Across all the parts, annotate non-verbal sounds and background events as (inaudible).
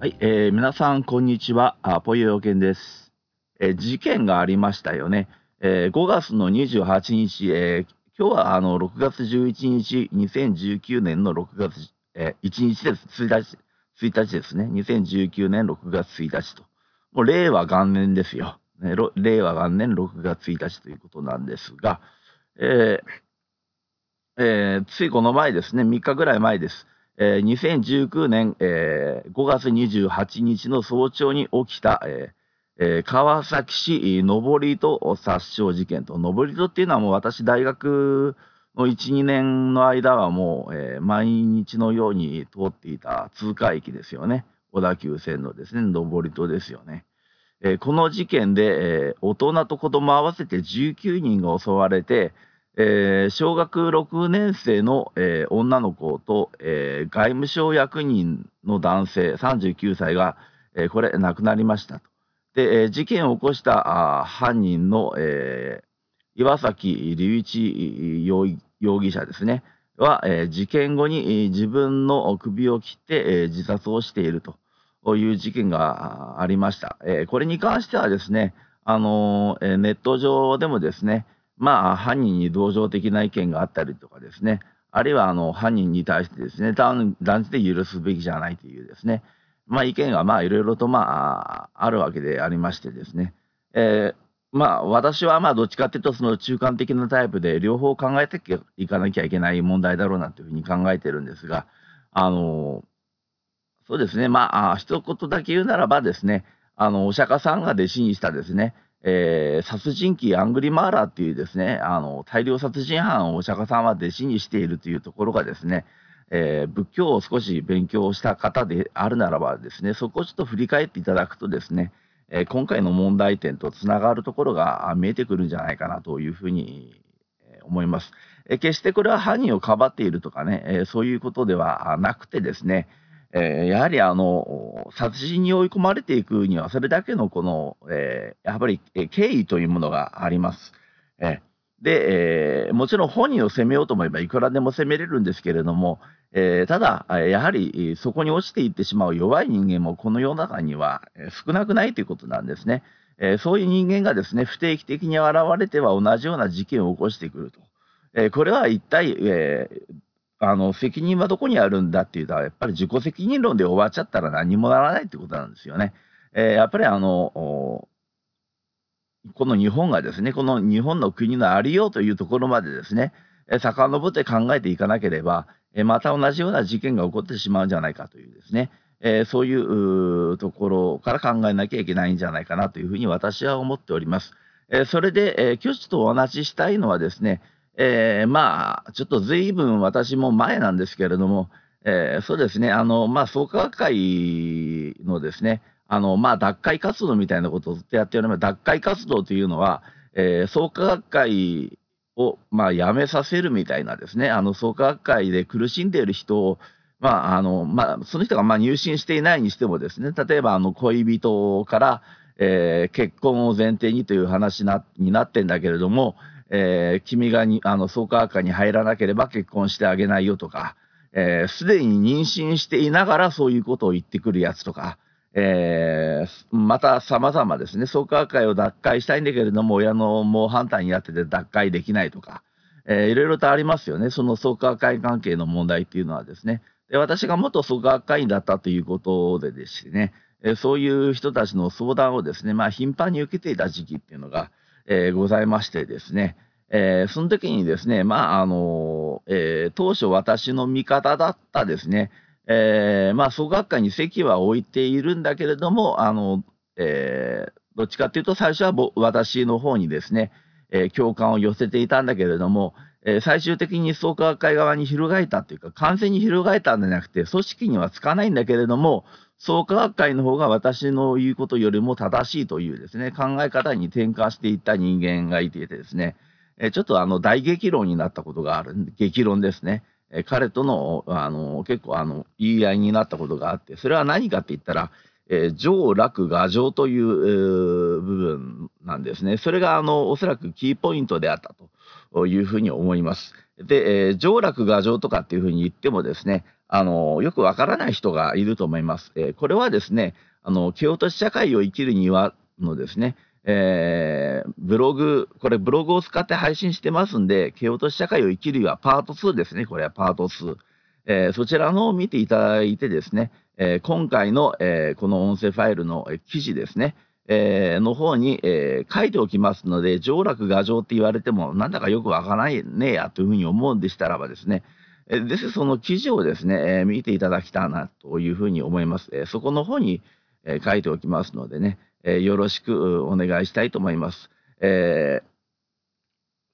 はい、えー、皆さんこんにちは。あポヨヨケンです、えー事件がありましたよね。えー5月の28日、えー今日はあの6月11日、2019年の6月、えー1日です。1日、1日ですね。2019年6月1日と。もう令和元年ですよ。ね、令和元年6月1日ということなんですが、えーえーついこの前ですね、3日ぐらい前です。えー2019年、えー5月28日の早朝に起きた、えーえー川崎市登戸殺傷事件と、登戸っていうのはもう私大学の1、2年の間はもう、えー毎日のように通っていた通過駅ですよね。小田急線のですね、登戸ですよね。えーこの事件で、えー大人と子供合わせて19人が襲われて、えー小学6年生の、えー女の子と、えー外務省役人の男性39歳が、えこれ亡くなりましたと。で、え事件を起こしたあ犯人の、え岩崎隆一容疑者ですねは、え事件後に自分の首を切って、え自殺をしているという事件がありました。えこれに関してはですね、あのネット上でもですね、まあ、犯人に同情的な意見があったりとかですね、あるいはあの犯人に対してですね、断じて許すべきじゃないというですね、まあ、意見がまあいろいろとまああるわけでありましてですね、えーまあ私はまあどっちかっていうとその中間的なタイプで両方考えていかなきゃいけない問題だろうなというふうに考えてるんですが、あのそうですね、まあ一言だけ言うならばですね、あのお釈迦さんが弟子にしたですね、えー殺人鬼アングリマーラーっていうですね、あの大量殺人犯をお釈迦さんは弟子にしているというところがですね、えー仏教を少し勉強した方であるならばですね、そこをちょっと振り返っていただくとですね、えー今回の問題点とつながるところが見えてくるんじゃないかなというふうに思います。え決してこれは犯人をかばっているとかね、えそういうことではなくてですね、えーやはりあの殺人に追い込まれていくにはそれだけのこの、えーやはりえー敬意というものがあります。えで、えーもちろん本人を責めようと思えばいくらでも責めれるんですけれども、えただ、やはりそこに落ちていってしまう弱い人間もこの世の中には少なくないということなんですね。えそういう人間がですね、不定期的に現れては同じような事件を起こしてくると。えこれは一体、えーあの責任はどこにあるんだっていうとやっぱり自己責任論で終わっちゃったら何もならないってことなんですよね。えーやっぱりあのこの日本がですねこの日本の国のありようというところまでですねえ遡って考えていかなければえまた同じような事件が起こってしまうんじゃないかというですねえそういうところから考えなきゃいけないんじゃないかなというふうに私は思っております。えそれで、えー今日ちょっとお話ししたいのはですね、えーまあちょっと随分私も前なんですけれども、えーそうですね。あのまあ創価学会のですねあのまあ脱会活動みたいなことをずっとやっております。脱会活動というのは、えー創価学会をまあやめさせるみたいなですねあの創価学会で苦しんでいる人をまああのまあ、その人がまあ入信していないにしてもですね例えばあの恋人から、えー結婚を前提にという話なになってんだけれども、えー君がにあの創価学会に入らなければ結婚してあげないよとかえーすで、に妊娠していながらそういうことを言ってくるやつとか、えーまた様々ですね。創価学会を脱会したいんだけれども親の猛反対になってて脱会できないとか、えーいろいろとありますよね。その創価学会関係の問題っていうのはですね。で私が元創価学会員だったということでですね、えーそういう人たちの相談をですね、まあ、頻繁に受けていた時期っていうのが、えーございましてですね、えーその時にですね、まああのえー当初私の味方だったですね、えーまあ、創学会に席は置いているんだけれども、あのえーどっちかというと最初は私の方にですね、え共感を寄せていたんだけれども、え最終的に創価学会側に翻ったというか完全に翻ったんじゃなくて組織にはつかないんだけれども創価学会の方が私の言うことよりも正しいというですね考え方に転換していった人間がいてですね、えちょっとあの大激論になったことがある激論ですね。え彼とのあの結構あの言い合いになったことがあってそれは何かって言ったら、え上落牙上という、えー部分なんですね。それがあのおそらくキーポイントであったというふうに思います。で、えー上落牙上とかっていうふうに言ってもですねあの、よくわからない人がいると思います。え、これはですね、あの、蹴落とし社会を生きるにはのですね、えー、ブログ、これブログを使って配信してますんで、蹴落とし社会を生きるにはパート2ですね。これはパート2。えー、そちらのを見ていただいてですね、えー、今回の、え、この音声ファイルの記事ですね、えー、の方に、え、書いておきますので、上落画上って言われても、なんだかよくわからないねえやというふうに思うんでしたらばですね、えー、ですその記事をですね、えー、見ていただきたいなというふうに思います。えー、そこの方に、えー、書いておきますのでね、えー、よろしくお願いしたいと思います。えー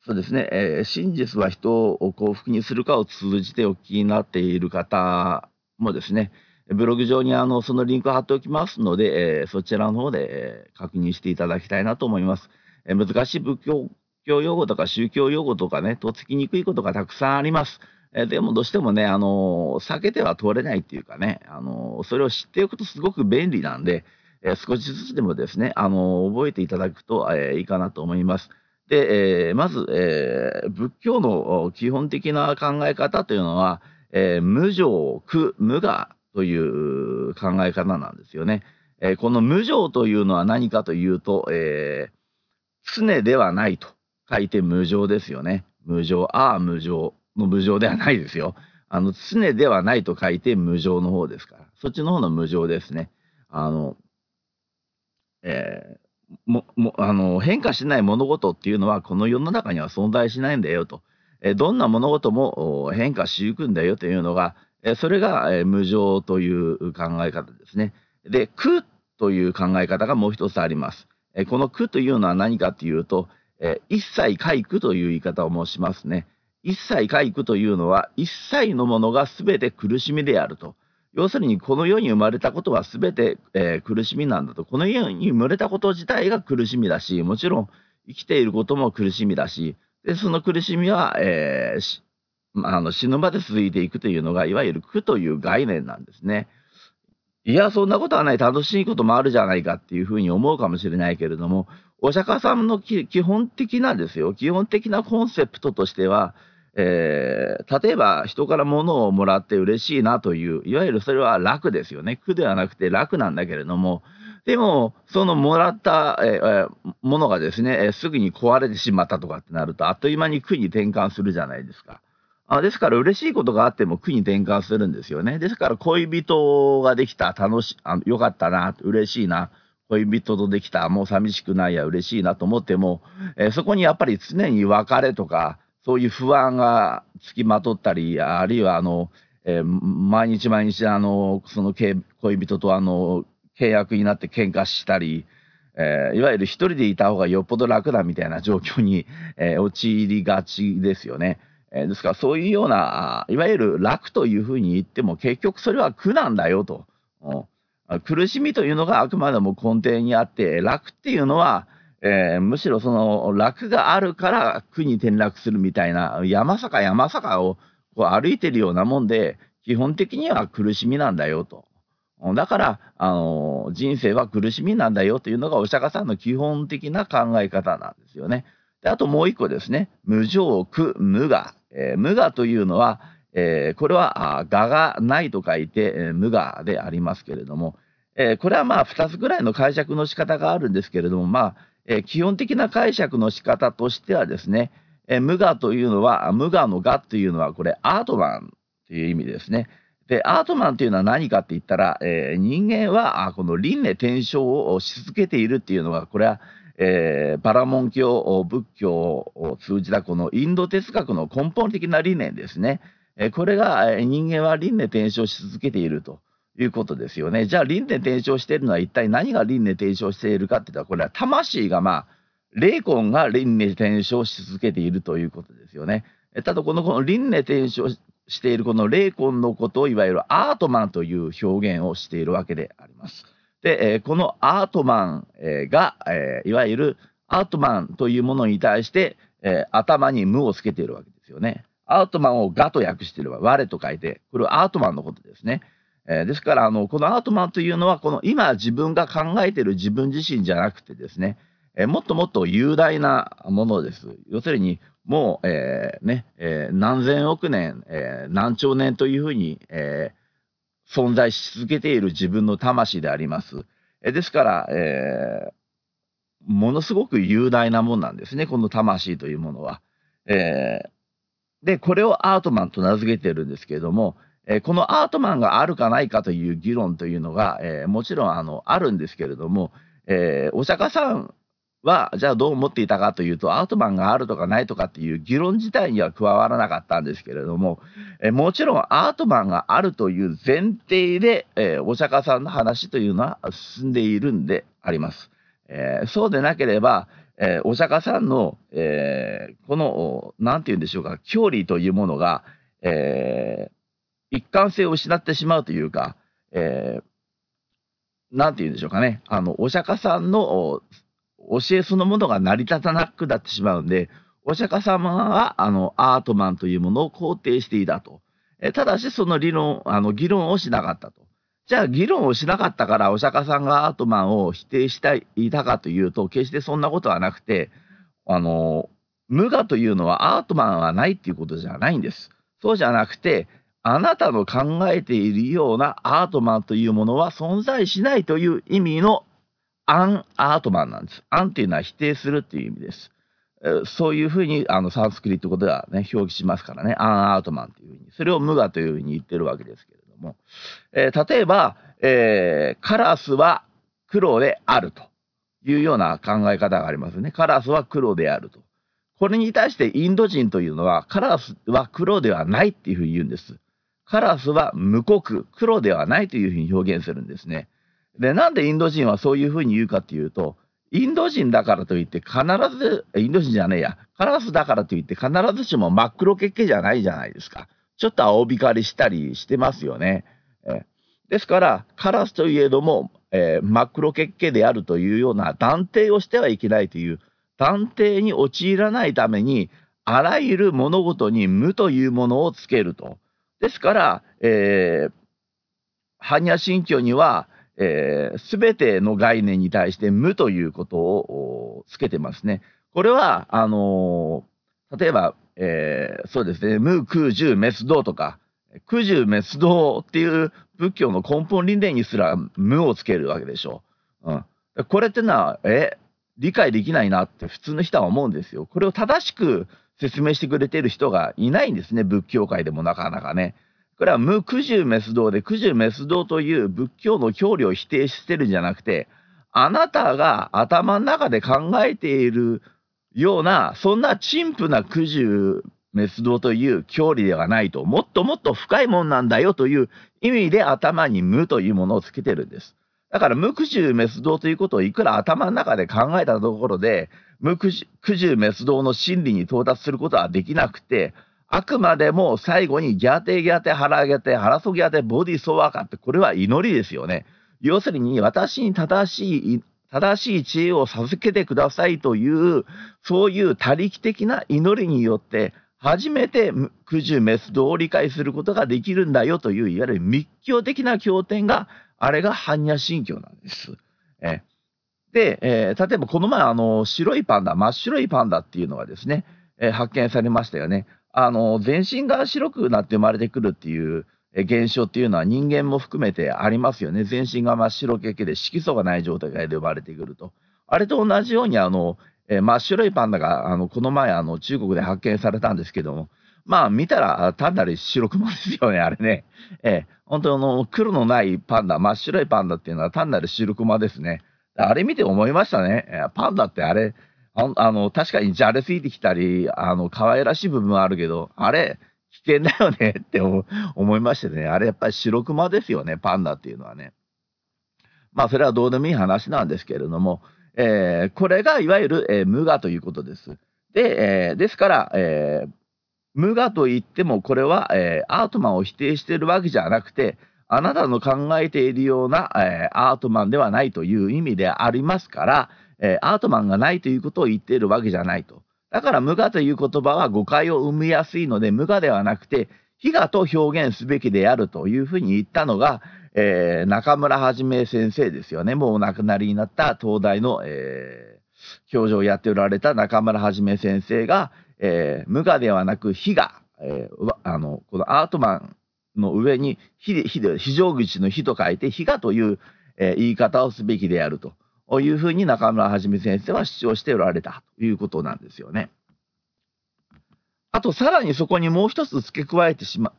そうですね、えー、真実は人を幸福にするかを通じてお聞きになっている方もですね、ブログ上にあのそのリンクを貼っておきますので、えー、そちらの方で、え、確認していただきたいなと思います。えー、難しい仏教用語とか宗教用語とかね、とっつきにくいことがたくさんあります。え、でもどうしてもね、あの避けては通れないっていうかね、あのそれを知っておくとすごく便利なんで、え少しずつでもですね、あの覚えていただくと、えいいかなと思います。で、え、まず、え、仏教の基本的な考え方というのは、え、無常、苦、無我という考え方なんですよね。え、この無常というのは何かというと、えー、常ではないと書いて無常ですよね。無常、ああ無常の無常ではないですよ。あの、常ではないと書いて無常の方ですから。そっちの方の無常ですね。あの、えー、ももあの変化しない物事っていうのはこの世の中には存在しないんだよと、えどんな物事も変化しゆくんだよというのが、えそれが、え無常という考え方ですね。で苦という考え方がもう一つあります。えこの苦というのは何かというと、え一切皆苦という言い方を申しますね。一切皆苦というのは一切のものが全て苦しみであると。要するにこの世に生まれたことは全て、えー、苦しみなんだとこの世に生まれたこと自体が苦しみだしもちろん生きていることも苦しみだしでその苦しみは、えー、あの死ぬまで続いていくというのがいわゆる苦という概念なんですね。いやそんなことはない楽しいこともあるじゃないかっていうふうに思うかもしれないけれどもお釈迦さんの基本的なですよ基本的なコンセプトとしてはえー、例えば人から物をもらって嬉しいなといういわゆるそれは楽ですよね苦ではなくて楽なんだけれどもでもそのもらった、えー、ものがですね、え、すぐに壊れてしまったとかってなるとあっという間に苦に転換するじゃないですか。あですから嬉しいことがあっても苦に転換するんですよね。ですから恋人ができた楽しあよかったな嬉しいな恋人とできたもう寂しくないや嬉しいなと思っても、えー、そこにやっぱり常に別れとかそういう不安がつきまとったり、あるいはあの、えー、毎日毎日あの、その恋人とあの、契約になって喧嘩したり、えー、いわゆる一人でいた方がよっぽど楽だみたいな状況に、えー、陥りがちですよね。えー、ですからそういうようないわゆる楽というふうに言っても結局それは苦なんだよと。うん、苦しみというのがあくまでも根底にあって楽っていうのはえー、むしろその楽があるから苦に転落するみたいな山坂山坂をこう歩いてるようなもんで基本的には苦しみなんだよと。だから、あの人生は苦しみなんだよというのがお釈迦さんの基本的な考え方なんですよね。であともう一個ですね無常苦無我、えー、無我というのは、えー、これは我がないと書いて、えー、無我でありますけれども、えー、これはまあ2つぐらいの解釈の仕方があるんですけれどもまあえ、基本的な解釈の仕方としてはですね、え、無我というのは、無我の我というのは、これアートマンという意味ですね。で、アートマンというのは何かって言ったら、えー、人間はこの輪廻転生をし続けているっていうのが、これは、えー、パラモン教、仏教を通じたこのインド哲学の根本的な理念ですね。え、これが、人間は輪廻転生し続けていると。いうことですよね。じゃあ輪廻転生しているのは一体何が輪廻転生しているかって言ったらこれは魂がまあ霊魂が輪廻転生し続けているということですよね。ただこのこの輪廻転生しているこの霊魂のことをいわゆるアートマンという表現をしているわけであります。で、え、このアートマン、が、え、いわゆるアートマンというものに対して、え、頭に無をつけているわけですよね。アートマンをガと訳していれば我と書いてこれはアートマンのことですね。えー、ですからあのこのアートマンというのはこの今自分が考えている自分自身じゃなくてですね、えー、もっともっと雄大なものです。要するに、もう、えー、ね、え、何千億年、え、何兆年というふうに、え、存在し続けている自分の魂であります。え、ですから、え、ものすごく雄大なもんなんですね、この魂というものは。え、で、これをアートマンと名付けてるんですけれども、え、このアートマンがあるかないかという議論というのが、え、もちろんあのあるんですけれども、え、お釈迦さんはじゃあどう思っていたかというとアートマンがあるとかないとかっていう議論自体には加わらなかったんですけれども、え、もちろんアートマンがあるという前提で、え、お釈迦さんの話というのは進んでいるんであります。え、そうでなければ、え、お釈迦さんの、え、この、なんて言うんでしょうか、教理というものが、え、一貫性を失ってしまうというか、えー、なんて言うんでしょうかね、あの、お釈迦さんの教えそのものが成り立たなくなってしまうんで、お釈迦様は、あの、アートマンというものを肯定していたと。えただし、その理論、あの、議論をしなかったと。じゃあ議論をしなかったからお釈迦さんがアートマンを否定したいたかというと決してそんなことはなくてあの無我というのはアートマンはないっていうことじゃないんです。そうじゃなくてあなたの考えているようなアートマンというものは存在しないという意味のアンアートマンなんです。アンっていうのは否定するっていう意味です。そういうふうにあのサンスクリット語ではね表記しますからねアンアートマンというふうにそれを無我というふうに言ってるわけですけどども、えー、例えば、えー、カラスは黒であるというような考え方がありますね。カラスは黒であると。これに対してインド人というのはカラスは黒ではないっていうふうに言うんです。カラスは無黒、黒ではないというふうに表現するんですね。で、なんでインド人はそういうふうに言うかっていうと、インド人だからといって必ず、インド人じゃねえや、カラスだからといって必ずしも真っ黒けっけじゃないじゃないですか。ちょっと青光りしたりしてますよね。えですから、カラスといえども、えー、真っ黒血系であるというような断定をしてはいけないという断定に陥らないために、あらゆる物事に無というものをつけると。ですから、えー、般若心経には、えー、全ての概念に対して無ということをつけてますね。これは、あのー、例えば、えー、そうですね、無空十滅道とか、空十滅道っていう仏教の根本理念にすら無をつけるわけでしょう。うん。これってのは、え、理解できないなって普通の人は思うんですよ。これを正しく説明してくれてる人がいないんですね、仏教界でもなかなかね。これは無九十滅道で九十滅道という仏教の教理を否定してるんじゃなくて、あなたが頭の中で考えているような、そんな陳腐な苦渋滅動という教理ではないと、もっともっと深いもんなんだよという意味で頭に無というものをつけてるんです。だから無苦渋滅動ということをいくら頭の中で考えたところで、無苦渋滅動の真理に到達することはできなくて、あくまでも最後にギャーテギャーテ腹ギャテ腹そギャテボディソワーカってこれは祈りですよね。要するに私に正しい正しい知恵を授けてくださいという、そういう他力的な祈りによって、初めて九十滅道を理解することができるんだよという、いわゆる密教的な経典が、あれが般若心経なんです。えで、えー、例えばこの前、あの、白いパンダ、真っ白いパンダっていうのがですね、えー、発見されましたよね。あの、全身が白くなって生まれてくるっていう、現象っていうのは人間も含めてありますよね。全身が真っ白けけで色素がない状態で生まれてくると。あれと同じようにあの、えー、真っ白いパンダがあのこの前あの中国で発見されたんですけども、まあ見たら単なる白熊ですよね、あれね。えー、本当の黒のないパンダ、真っ白いパンダっていうのは単なる白熊ですね。あれ見て思いましたね。パンダってあれ、ああの、確かにじゃれついてきたり、あの、可愛らしい部分はあるけど、あれ、危険だよねって思いましてね。あれやっぱり白熊ですよね、パンダっていうのはね。まあそれはどうでもいい話なんですけれども、えー、これがいわゆる、えー、無我ということです。で、えー、ですから、えー、無我と言ってもこれは、えー、アートマンを否定しているわけじゃなくて、あなたの考えているような、えー、アートマンではないという意味でありますから、えー、アートマンがないということを言っているわけじゃないと。だから無我という言葉は誤解を生みやすいので、無我ではなくて、非我と表現すべきであるというふうに言ったのが、えー、中村はじめ先生ですよね。もうお亡くなりになった東大の、えー教授をやっておられた中村はじめ先生が、えー、無我ではなく非我、えー、あの、このアートマンの上に非で、非で、非常口の非と書いて非我という、えー、言い方をすべきであるというふうに中村はじめ先生は主張しておられたということなんですよね。あと、さらにそこにもう一つ付け加えてしま、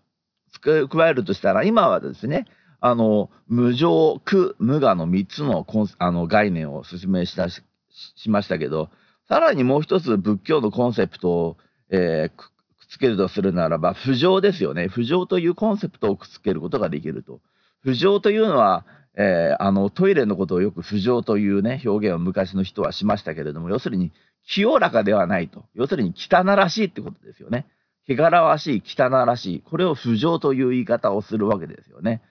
付け加えるとしたら、今はですね、あの、無常、苦、無我の三つのあの概念を説明したししましたけど、さらにもう一つ仏教のコンセプトを、えー、つけるとするならば、不浄ですよね。不浄というコンセプトをくっつけることができると。不浄というのは、えー、あの、トイレのことをよく不浄というね、表現を昔の人はしましたけれども、要するに、清らかではないと。要するに、汚らしいってことですよね。汚らわしい、汚らしい。これを不浄という言い方をするわけですよね。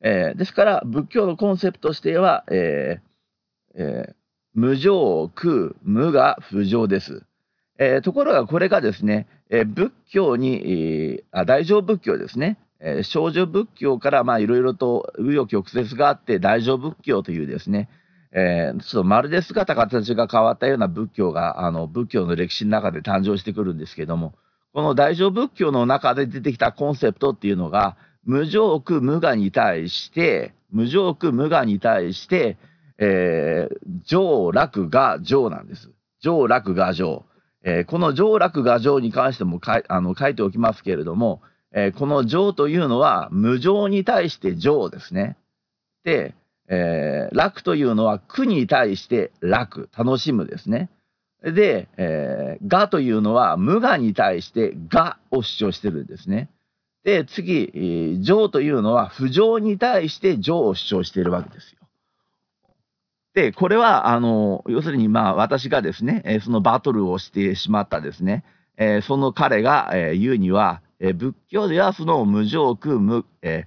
えー、ですから、仏教のコンセプトとしては、えーえー、無常、空、無が不浄です。えー、ところがこれがですね、えー、仏教に、えー、あ大乗仏教ですね、えー、少女仏教からまあいろいろと紆余曲折があって大乗仏教というですね、えー、ちょっとまるで姿形が変わったような仏教があの仏教の歴史の中で誕生してくるんですけどもこの大乗仏教の中で出てきたコンセプトっていうのが無常苦無我に対して無常苦無我に対して、えー、上楽が上なんです。上楽が上。えー、この上楽が上に関してもかあの書いておきますけれども、えー、この情というのは無情に対して情ですね。で、えー、楽というのは苦に対して楽、楽しむですね。で、えー、がというのは無我に対してがを主張してるんですね。で、次、えー、情というのは不情に対して情を主張しているわけですよ。で、これは、あの、要するに、まあ、私がですね、えー、そのバトルをしてしまったですね、えー、その彼が、えー、言うには、えー、仏教ではその無常空無、え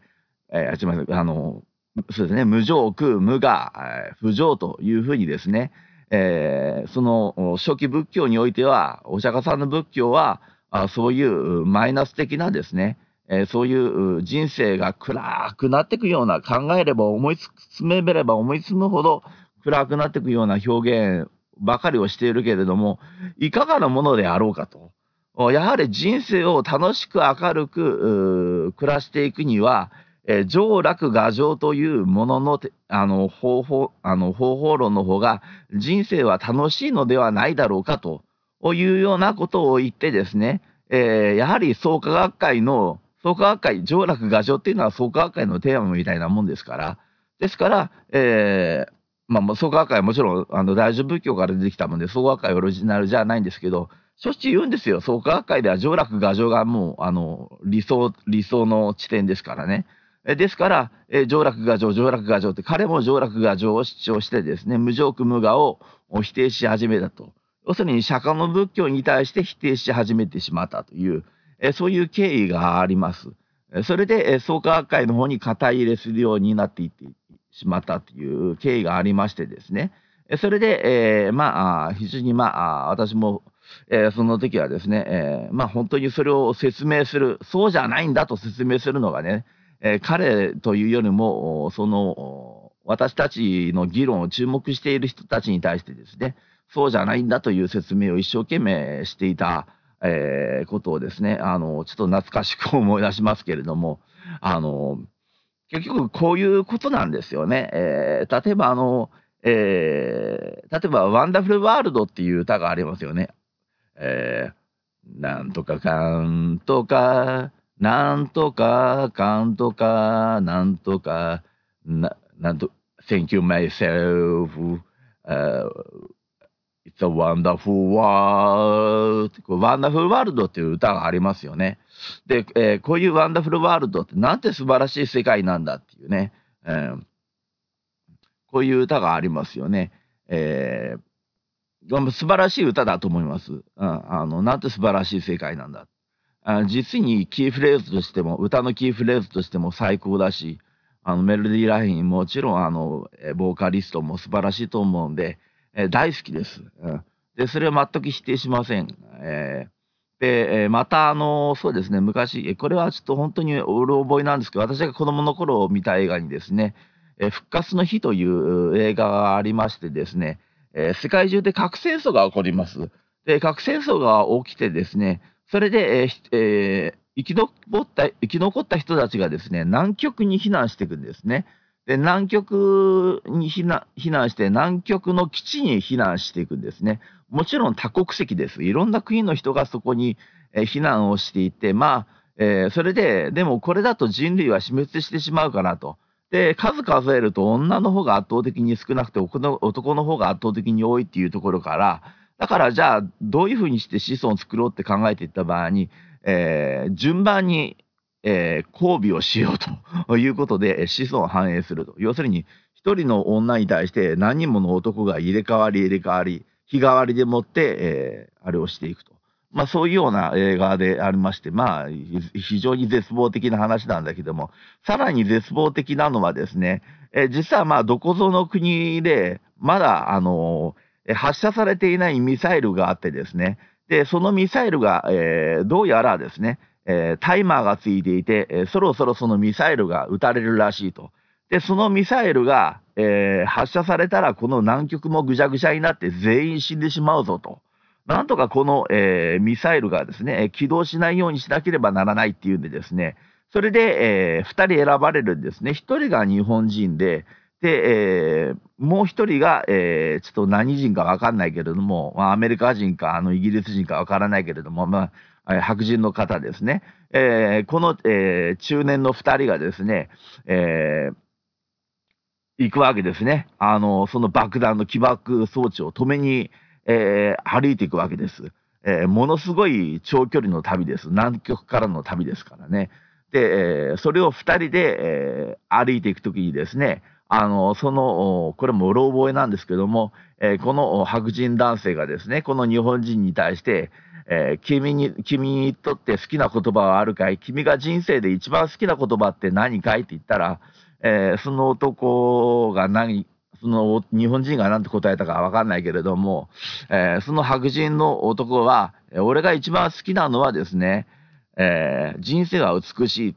ー、えー、すみません、あの、そうですね、無常空無が、えー、不常というふうにですね、えー、その初期仏教においては、お釈迦さんの仏教は、あそういうマイナス的なですね、えー、そういう人生が暗くなっていくような考えれば思い詰めれば思い詰むほど暗くなっていくような表現ばかりをしているけれども、いかがなものであろうかと。やはり人生を楽しく明るく暮らしていくには、えー、上楽画情というもののあの方法あの方法論の方が人生は楽しいのではないだろうかというようなことを言ってですね、えー、やはり創価学会の創価学会上楽画情っていうのは創価学会のテーマみたいなもんですからですから、えー、まあ、創価学会はもちろんあの大乗仏教から出てきたもんで創価学会オリジナルじゃないんですけどしょっちゅう言うんですよ。創価学会では上楽画上がもう、あの、理想、理想の地点ですからね。ですから、え上楽画上、上楽画上って彼も上楽画上を主張してですね、無常苦無我を否定し始めたと。要するに釈迦の仏教に対して否定し始めてしまったという、えそういう経緯があります。それで、創価学会の方に肩入れするようになっていってしまったという経緯がありましてですね。それで、えー、まあ、非常にまあ、私もえー、その時はですね、えー、まあ本当にそれを説明する、そうじゃないんだと説明するのがね、えー、彼というよりも、その、私たちの議論を注目している人たちに対してですね、そうじゃないんだという説明を一生懸命していた、えー、ことをですね、あの、ちょっと懐かしく思い出しますけれども、あの、結局こういうことなんですよね。えー、例えばあの、えー、例えば、ワンダフルワールドっていう歌がありますよね。えー、なんとかかんとか、なんとかかんとか、なんとか、な、なんと、Thank you myself、uh, It's a wonderful world wonderful world っていう歌がありますよね。で、えー、こういうワンダフルワールドってなんて素晴らしい世界なんだっていうね、えー、こういう歌がありますよね。えー、素晴らしい歌だと思います。うん、あの、なんて素晴らしい世界なんだ。あ実にキーフレーズとしても、歌のキーフレーズとしても最高だし、あの、メロディーラインもちろん、あの、ボーカリストも素晴らしいと思うんで、え大好きです。うん、で、それは全く否定しません。えー、で、また、あの、そうですね、昔、これはちょっと本当にうろ覚えなんですけど、私が子供の頃見た映画にですね、復活の日という映画がありましてですね、世界中で核戦争が起こります。で、核戦争が起きてですね、それで、えーえー、生き残った、生き残った人たちがですね、南極に避難していくんですね。で、南極に避難、避難して、南極の基地に避難していくんですね。もちろん多国籍です。いろんな国の人がそこに、避難をしていて、まあ、えー、それで、でもこれだと人類は死滅してしまうかなと。で、数数えると女の方が圧倒的に少なくて男の方が圧倒的に多いっていうところから、だからじゃあどういうふうにして子孫を作ろうって考えていった場合に、えー、順番に、えー、交尾をしようと (laughs) いうことで子孫を繁栄すると。要するに一人の女に対して何人もの男が入れ替わり入れ替わり、日替わりでもって、えー、あれをしていくと。まあそういうような映画でありまして、まあ非常に絶望的な話なんだけども、さらに絶望的なのはですね、え実はまあどこぞの国で、まだあの発射されていないミサイルがあってですね、で、そのミサイルが、えー、どうやらですね、えー、タイマーがついていて、えー、そろそろそのミサイルが撃たれるらしいと。で、そのミサイルが、えー、発射されたらこの南極もぐちゃぐちゃになって全員死んでしまうぞと。なんとかこの、えー、ミサイルがですね、起動しないようにしなければならないっていうんでですね、それで、えー、2人選ばれるんですね。1人が日本人で、で、えー、もう1人が、えー、ちょっと何人かわかんないけれども、まあ、アメリカ人か、あの、イギリス人かわからないけれども、まあ、白人の方ですね。えー、この、え、中年の2人がですね、えー、行くわけですね。あの、その爆弾の起爆装置を止めに、えー、歩いていくわけです。えー、ものすごい長距離の旅です。南極からの旅ですからね。で、えー、それを二人で、えー、歩いていくときにですね、あの、その、これもうろ覚えなんですけども、えー、この白人男性がですね、この日本人に対して、えー、君に、君にとって好きな言葉はあるかい？君が人生で一番好きな言葉って何かい？って言ったら、えー、その男が何、その日本人が何て答えたかわかんないけれども、えー、その白人の男は、俺が一番好きなのはですね、えー、人生は美しい。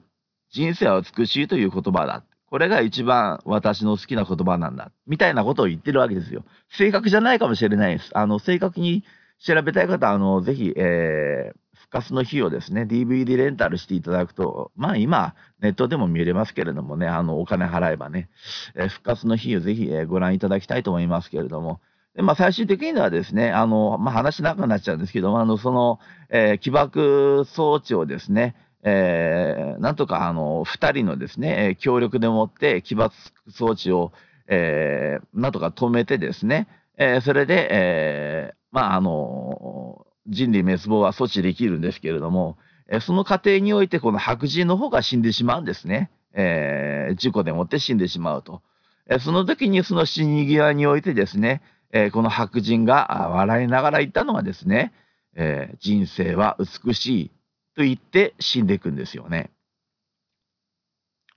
人生は美しいという言葉だ。これが一番私の好きな言葉なんだ。みたいなことを言ってるわけですよ。正確じゃないかもしれないです。あの、正確に調べたい方、あの、ぜひ、えー、復活の日をですね、DVD レンタルしていただくと、まあ今、ネットでも見れますけれどもね、あの、お金払えばね、えー、復活の日をぜひ、えー、ご覧いただきたいと思いますけれども、でまあ、最終的にはですね、あの、まあ、話長くなっちゃうんですけども、あの、その、えー、起爆装置をですね、えー、なんとか、あの、二人のですね、協力でもって起爆装置を、えー、なんとか止めてですね、えー、それで、えー、まあ、あの、人類滅亡は阻止できるんですけれども、えその過程においてこの白人の方が死んでしまうんですね。えー、事故でもって死んでしまうと。えその時にその死に際においてですね、えこの白人が笑いながら言ったのがですね、えー、人生は美しいと言って死んでいくんですよね。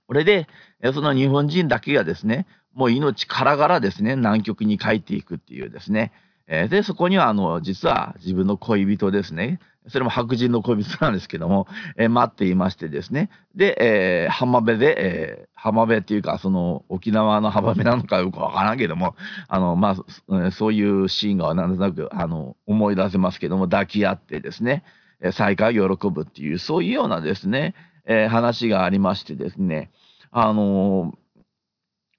これで、その日本人だけがですね、もう命からがらですね、南極に帰っていくっていうですね、えー、で、そこには、あの、実は自分の恋人ですね。それも白人の恋人なんですけども、えー、待っていましてですね。で、えー、浜辺で、えー、浜辺っていうか、その、沖縄の浜辺なのかよくわからんけども、あの、まあ、そういうシーンがなんとなく、あの、思い出せますけども、抱き合ってですね、再会を喜ぶっていう、そういうようなですね、えー、話がありましてですね、あのー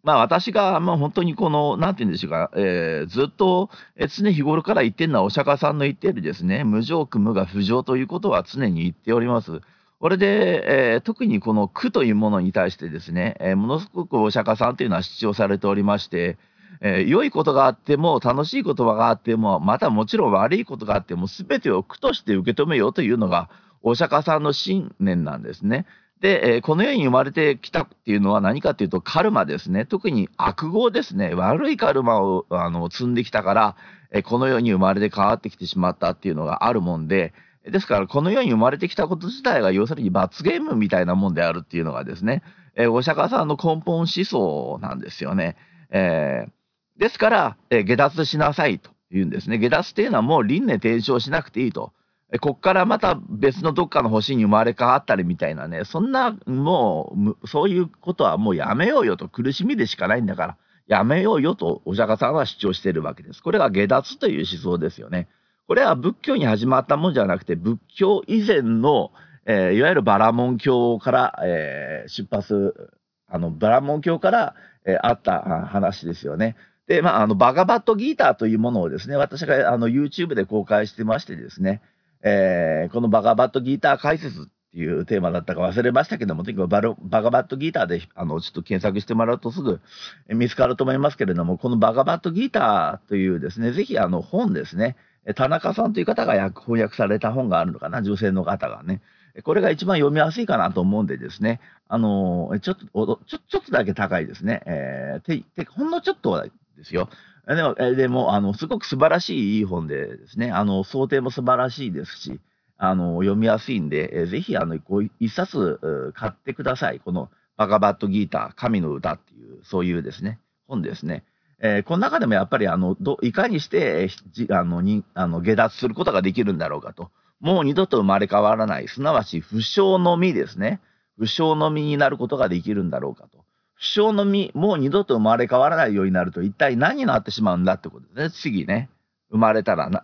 まあ私が、まあ本当にこの、なんて言うんでしょうか、えー、ずっと、え常日頃から言ってるのはお釈迦さんの言ってるですね、無常苦無が不浄ということは常に言っております。これで、えー、特にこの苦というものに対してですね、えー、ものすごくお釈迦さんというのは主張されておりまして、えー、良いことがあっても、楽しい言葉があっても、またもちろん悪いことがあっても、全てを苦として受け止めようというのが、お釈迦さんの信念なんですね。で、え、この世に生まれてきたっていうのは何かっていうと、カルマですね。特に悪業ですね。悪いカルマを、あの、積んできたから、え、この世に生まれて変わってきてしまったっていうのがあるもんで、ですから、この世に生まれてきたこと自体が、要するに罰ゲームみたいなもんであるっていうのがですね、え、お釈迦さんの根本思想なんですよね。えー、ですから、えー、下脱しなさいと言うんですね。下脱っていうのはもう輪廻転生しなくていいと。こっからまた別のどっかの星に生まれ変わったりみたいなね、そんな、もう、そういうことはもうやめようよと苦しみでしかないんだから、やめようよとお釈迦さんは主張しているわけです。これが下脱という思想ですよね。これは仏教に始まったもんじゃなくて、仏教以前の、えー、いわゆるバラモン教から、えー、出発、あの、バラモン教から、えー、あった話ですよね。で、まあ、あの、バガバットギーターというものをですね、私があの YouTube で公開してましてですね、えー、このバガバットギーター解説っていうテーマだったか忘れましたけども、とにかくババガバットギーターで、あの、ちょっと検索してもらうとすぐ見つかると思いますけれども、このバガバットギーターというですね、ぜひあの本ですね、田中さんという方が翻訳された本があるのかな、女性の方がね。これが一番読みやすいかなと思うんでですね、あの、ちょっと、ちょ、ちょっとだけ高いですね。えー、て、て、ほんのちょっとですよ。でも、でも、あの、すごく素晴らしいいい本でですね、あの、想定も素晴らしいですし、あの、読みやすいんで、えぜひ、あの、こう、一冊買ってください。この、バカバットギーター、神の歌っていう、そういうですね、本ですね。えー、この中でもやっぱりあのどいかにして、えあのにあの下脱することができるんだろうかともう二度と生まれ変わらないすなわち不詳の実ですね不詳の実になることができるんだろうかと不詳の実もう二度と生まれ変わらないようになると一体何になってしまうんだってことですね。次ね。生まれたらな。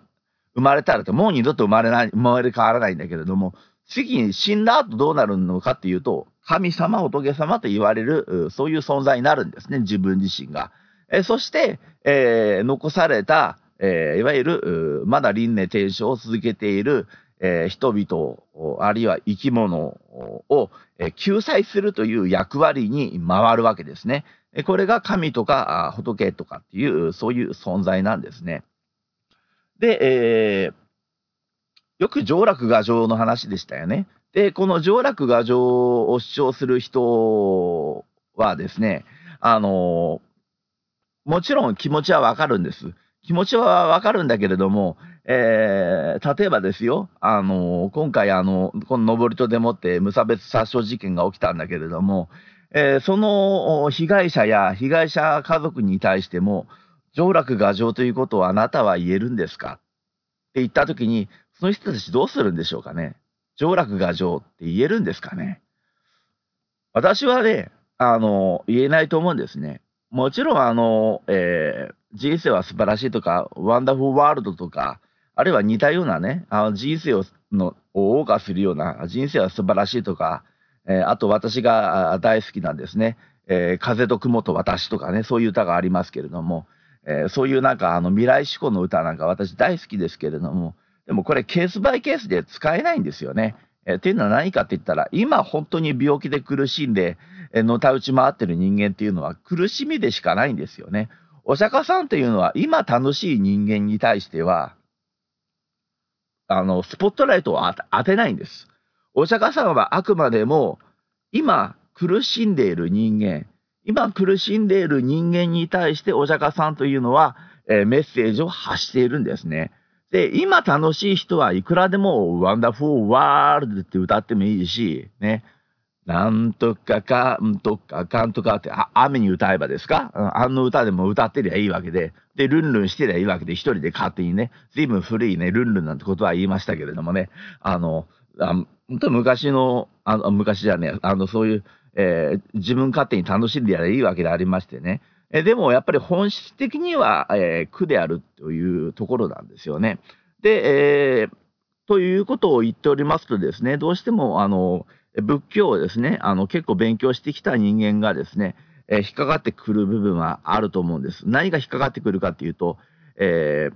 生まれたらってもう二度と生まれない生まれ変わらないんだけれども次に死んだ後どうなるのかっていうと神様仏様と言われるそういう存在になるんですね。自分自身が。えそして、えー、残された、えー、いわゆるまだ輪廻転生を続けている、えー、人々あるいは生き物を、救済するという役割に回るわけですね。これが神とか仏とかっていうそういう存在なんですね。で、えー、よく上楽画上の話でしたよね。で、この上楽画上を主張する人はですね、あのもちろん気持ちはわかるんです。気持ちはわかるんだけれども、えー、例えばですよ、あの、今回あの、この登戸でもって無差別殺傷事件が起きたんだけれども、えー、その被害者や被害者家族に対しても、上洛牙城ということをあなたは言えるんですか？って言ったときに、その人たちどうするんでしょうかね。上洛牙城って言えるんですかね？私はね、あの、言えないと思うんですね。もちろんあの、えー、人生は素晴らしいとか、ワンダフルワールドとか、あるいは似たようなね、あの人生をのを謳歌するような、人生は素晴らしいとか、えー、あと私が大好きなんですね、えー、風と雲と私とかね、そういう歌がありますけれども、えー、そういうなんかあの未来志向の歌なんか私大好きですけれども、でもこれケースバイケースで使えないんですよね。えー、っていうのは何かって言ったら、今本当に病気で苦しんで、えのたうち回ってる人間っていうのは苦しみでしかないんですよね。お釈迦さんっていうのは今楽しい人間に対しては、あの、スポットライトを当てないんです。お釈迦さんはあくまでも今苦しんでいる人間、今苦しんでいる人間に対してお釈迦さんというのは、えー、メッセージを発しているんですね。で、今楽しい人はいくらでもワンダフルワールドって歌ってもいいし、ね、なんとかかんとかかんとかって、あ、雨に歌えばですか？あの歌でも歌ってりゃいいわけで、で、ルンルンしてりゃいいわけで、一人で勝手にね、随分古いね、ルンルンなんてことは言いましたけれどもね、あの、あ本当昔の、あの、昔じゃねあの、そういう、えー、自分勝手に楽しんでやればいいわけでありましてね。えでもやっぱり本質的には、えー、苦であるというところなんですよね。で、えー、ということを言っておりますとですね、どうしても、あの、仏教をですね、あの、結構勉強してきた人間がですね、えー、引っかかってくる部分はあると思うんです。何が引っかかってくるかっていうと、えー、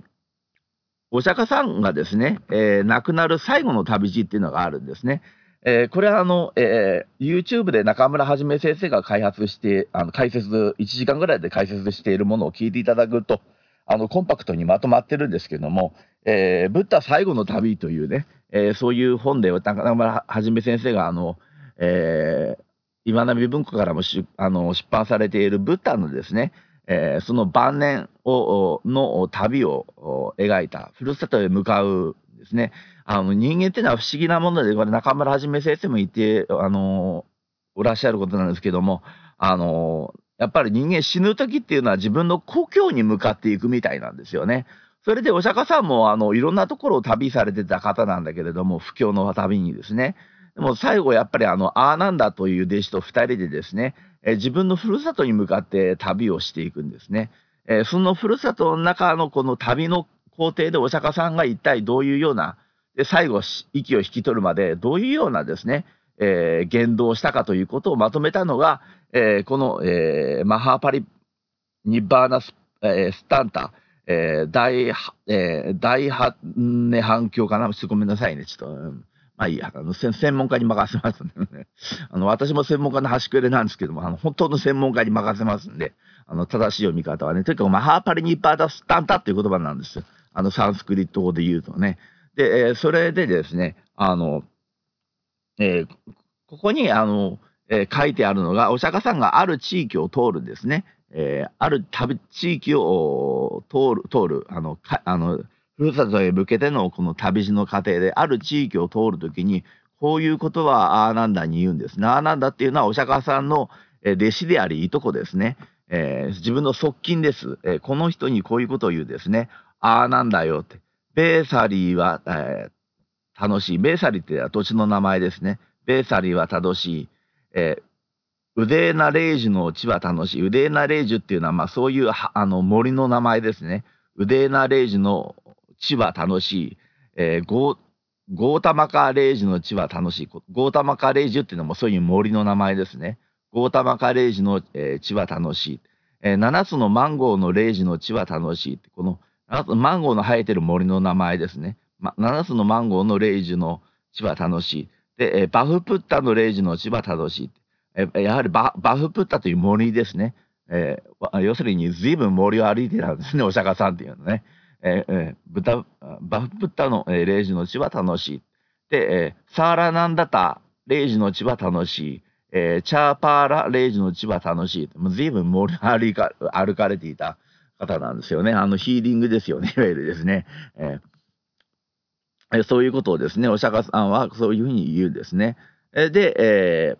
お釈迦さんがですね、えー、亡くなる最後の旅路っていうのがあるんですね。えー、これはあの、えー、YouTube で中村はじめ先生が開発して、あの、解説、1時間ぐらいで解説しているものを聞いていただくと、あの、コンパクトにまとまってるんですけども、えー、ブッダ最後の旅というね、えー、そういう本で中村はじめ先生があの、えー、岩波文庫からもしあの出版されているブッダのですね、えー、その晩年をの旅を描いたふるさとへ向かうですねあの人間っていうのは不思議なものでこれ中村はじめ先生も言ってあのおらっしゃることなんですけどもあのやっぱり人間死ぬ時っていうのは自分の故郷に向かっていくみたいなんですよね。それでお釈迦さんもあのいろんなところを旅されてた方なんだけれども、布教の旅にですね。でも最後やっぱりあの、アーナンダという弟子と二人でですね、え自分のふるさとに向かって旅をしていくんですね。えそのふるさとの中のこの旅の工程でお釈迦さんが一体どういうような、で最後息を引き取るまでどういうようなですね、えー、言動をしたかということをまとめたのが、えー、この、えー、マハーパリ・ニッバーナス・えー、スタンタ、えー、大、えー、大ハネ反響かな？ごめんなさいね。ちょっと、うん、まあいいや、あの、専門家に任せますんでね。(laughs) あの、私も専門家の端くれなんですけども、あの、本当の専門家に任せますんで、あの、正しい読み方はね、とにかくマハーパリ・ニッバーナスタンタっていう言葉なんですよ。あの、サンスクリット語で言うとね。で、えー、それでですね、あの、えー、ここに、あの、えー、書いてあるのが、お釈迦さんがある地域を通るんですね。えー、ある旅、地域を通る、通る、あの、かあの、ふるさとへ向けてのこの旅路の過程で、ある地域を通るときに、こういうことはアーナンダに言うんですね。アーナンダっていうのはお釈迦さんの弟子であり、いとこですね。えー、自分の側近です、えー。この人にこういうことを言うんですね。ああなんだよって。ベーサリーは、えー、楽しい。ベーサリーって土地の名前ですね。ベーサリーは楽しい。えー、ウデーナレージュの地は楽しい。ウデーナレージュっていうのは、まあそういうあの森の名前ですね。ウデーナレージュの地は楽しい。えー、ゴゴータマカレージュの地は楽しい。ゴータマカレージュっていうのもそういう森の名前ですね。ゴータマカレージュの、えー、地は楽しい。えー、7つのマンゴーのレージュの地は楽しい。このマンゴーの生えてる森の名前ですね。ま、7つのマンゴーのレイジュの地は楽しい。で、えバフプッタのレイジュの地は楽しい。やはりババフプッタという森ですね。えー、要するに随分森を歩いてたんですね、お釈迦さんっていうのね。えーえー、豚バフプッタの、えー、レイジの地は楽しい。で、えー、サーラナンダタレイジの地は楽しい。えー、チャーパーラレイジの地は楽しい。もう随分森を歩か歩かれていた。方なんですよね。あのヒーリングですよね、いわゆるですね。えー、そういうことをですね、お釈迦さんはそういうふうに言うんですね。で、えー、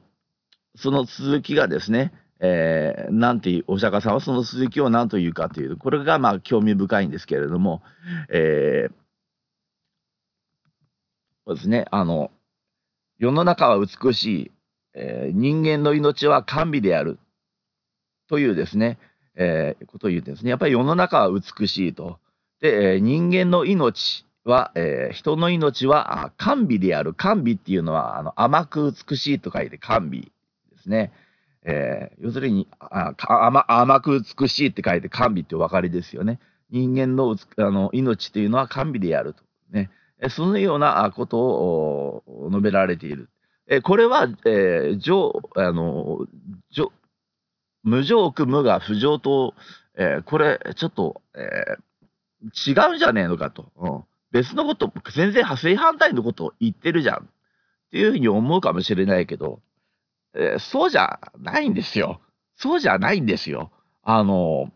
その続きがですね、えー、なんていう、お釈迦さんはその続きを何というかという、これがまあ興味深いんですけれども、えー、そうですね、あの、世の中は美しい、えー、人間の命は甘美であるというですね、えー、ことを言ってですね、やっぱり世の中は美しいと。で、えー、人間の命は、えー、人の命は甘美である。甘美っていうのは、あの、甘く美しいと書いて甘美ですね。えー、要するにあ甘、甘く美しいって書いて甘美ってお分かりですよね。人間のあの命というのは甘美であると。ね。そのようなことを述べられている。えこれは、えー、上、あの、上、無常区無が不浄と、えー、これ、ちょっと、えー、違うんじゃねえのかと。うん、別のこと、全然正反対のことを言ってるじゃん。っていうふうに思うかもしれないけど、えー、そうじゃないんですよ。そうじゃないんですよ。あの、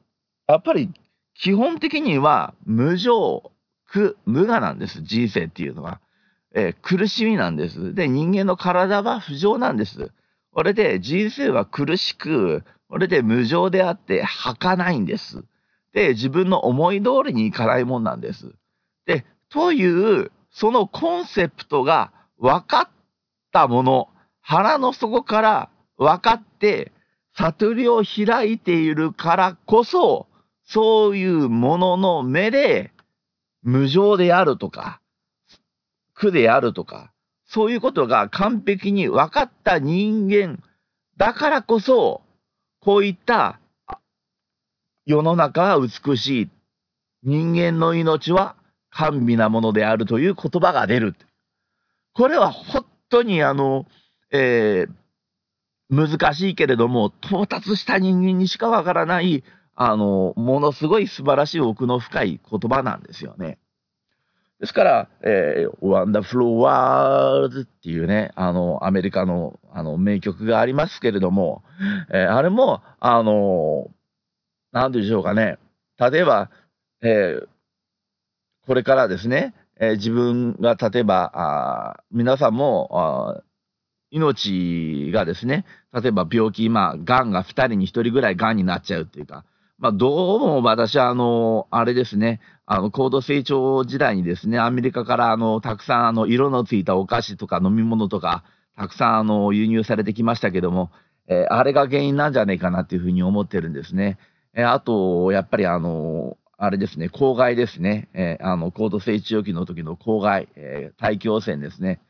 やっぱり基本的には無常、苦、無我なんです。人生っていうのは。えー、苦しみなんです。で、人間の体は不浄なんです。これで人生は苦しく、これで無常であって儚いんです。で、自分の思い通りにいかないもんなんです。で、という、そのコンセプトが分かったもの、腹の底から分かって、悟りを開いているからこそ、そういうものの目で、無常であるとか、苦であるとか、そういうことが完璧に分かった人間だからこそ、こういった世の中は美しい。人間の命は甘美なものであるという言葉が出る。これは本当にあの、えー、難しいけれども、到達した人間にしかわからない、あの、ものすごい素晴らしい奥の深い言葉なんですよね。ですから、えー、Wonderful World っていうね、あの、アメリカの、あの、名曲がありますけれども、えー、あれも、あの、なんでしょうかね。例えば、えー、これからですね、えー、自分が例えば、あ皆さんもあ、命がですね、例えば病気、まあ、癌が2人に1人ぐらい癌になっちゃうっていうか、まあ、どうも私は、あの、あれですね、あの、高度成長時代にですね、アメリカからあの、たくさんあの、色のついたお菓子とか飲み物とか、たくさんあの、輸入されてきましたけども、えー、あれが原因なんじゃないかなっていうふうに思ってるんですね。えー、あと、やっぱりあの、あれですね、公害ですね。えー、あの、高度成長期の時の公害、え、大気汚染ですね。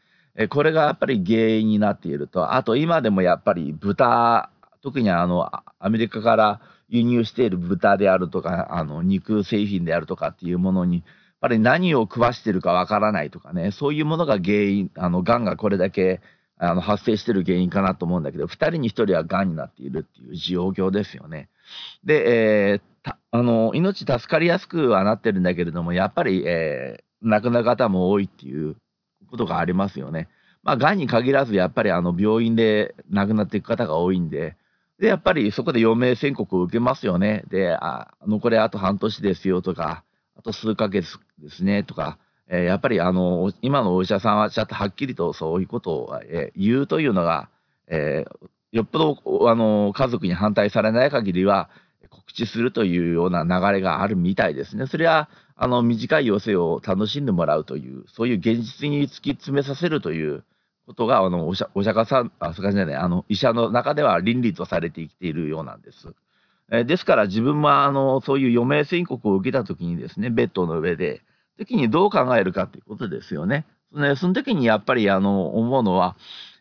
これがやっぱり原因になっていると。あと、今でもやっぱり豚、特にあの、アメリカから輸入している豚であるとか、あの、肉製品であるとかっていうものに、やっぱり何を食わしてるかわからないとかね、そういうものが原因、あの、癌がこれだけ、あの、発生してる原因かなと思うんだけど、二人に一人は癌になっているっていう状況ですよね。で、えー、たあの、命助かりやすくはなってるんだけれども、やっぱり、えー、亡くなる方も多いっていうことがありますよね。まあ、癌に限らず、やっぱりあの、病院で亡くなっていく方が多いんで、で、やっぱりそこで余命宣告を受けますよね。で、あ残りあと半年ですよとか、あと数ヶ月ですねとか、えー、やっぱりあの、今のお医者さんはちゃんとはっきりとそういうことを、えー、言うというのが、えー、よっぽどあの家族に反対されない限りは告知するというような流れがあるみたいですね。それはあの短い余生を楽しんでもらうという、そういう現実に突き詰めさせるということが、あのおお釈迦さん、あ、そかじゃない、あの医者の中では倫理とされて生きているようなんです。えですから自分もあのそういう余命宣告を受けた時にですね、ベッドの上で、時にどう考えるかということですよね。ねその時にやっぱりあの思うのは、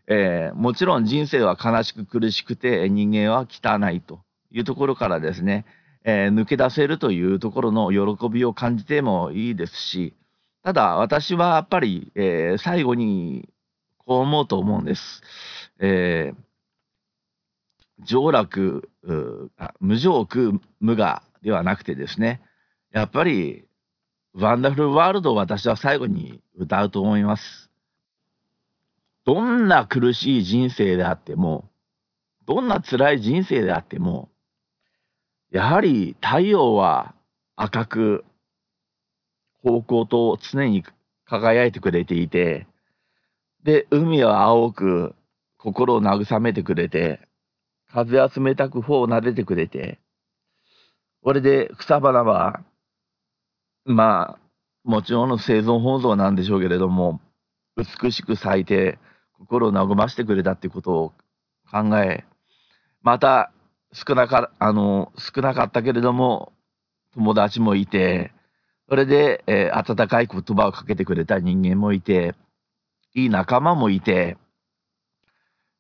えー、もちろん人生は悲しく苦しくて人間は汚いというところからですね、えー、抜け出せるというところの喜びを感じてもいいですし、ただ私はやっぱり、えー、最後にこう思うと思うんです。えー、上楽、無常苦無我ではなくてですね、やっぱりワンダフルワールドを私は最後に歌うと思います。どんな苦しい人生であっても、どんな辛い人生であっても、やはり太陽は赤く、方向と常に輝いてくれていて、で、海は青く心を慰めてくれて、風は冷たく頬を撫でてくれて、これで草花はまあ、もちろんの生存本像なんでしょうけれども、美しく咲いて、心を和ましてくれたってことを考え、また、少なか、あの、少なかったけれども、友達もいて、それで、えー、温かい言葉をかけてくれた人間もいて、いい仲間もいて、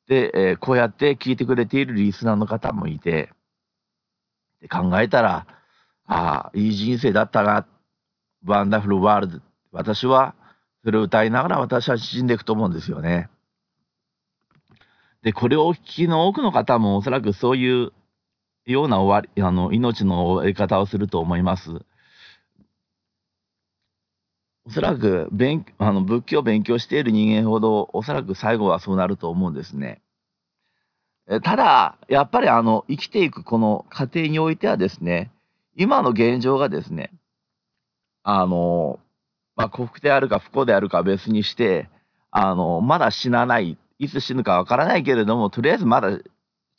で、えー、こうやって聞いてくれているリスナーの方もいて、で考えたら、ああ、いい人生だったな、ワンダフルワールド。私は、それを歌いながら私は死んでいくと思うんですよね。で、これをお聞きの多くの方もおそらくそういうような終わり、あの、命の終わり方をすると思います。おそらく勉、あの、仏教を勉強している人間ほど、おそらく最後はそうなると思うんですね。ただ、やっぱりあの、生きていくこの過程においてはですね、今の現状がですね、あの、まあ、幸福であるか不幸であるか別にして、あの、まだ死なない、いつ死ぬかわからないけれども、とりあえずまだち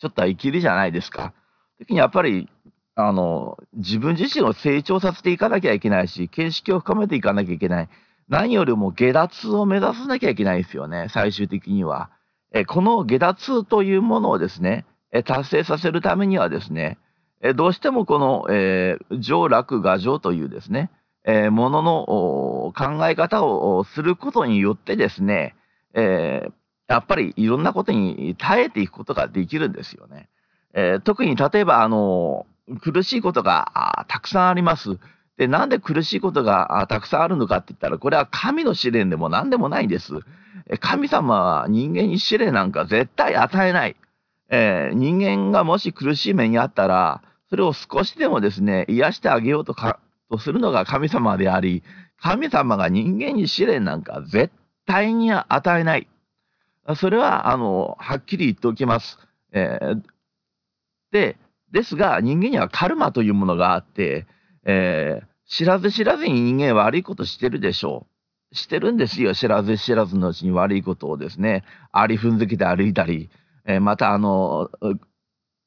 ょっとは生きるじゃないですか。時にやっぱり、あの、自分自身を成長させていかなきゃいけないし、見識を深めていかなきゃいけない。何よりも下脱を目指さなきゃいけないですよね、最終的には。えこの下脱というものをですね、え達成させるためにはですね、えどうしてもこの、えー、上楽画上というですね、えー、ものの考え方をすることによってですね、えー、やっぱりいろんなことに耐えていくことができるんですよね。えー、特に例えば、あの、苦しいことがたくさんあります。で、なんで苦しいことがたくさんあるのかって言ったら、これは神の試練でも何でもないんです。神様は人間に試練なんか絶対与えない。えー、人間がもし苦しい目にあったら、それを少しでもですね、癒してあげようとかとするのが神様であり、神様が人間に試練なんか絶対に与えない。それは、あの、はっきり言っておきます。えー、で、ですが、人間にはカルマというものがあって、えー、知らず知らずに人間は悪いことしてるでしょう。してるんですよ。知らず知らずのうちに悪いことをですね、ありふんづけて歩いたり、えー、またあの、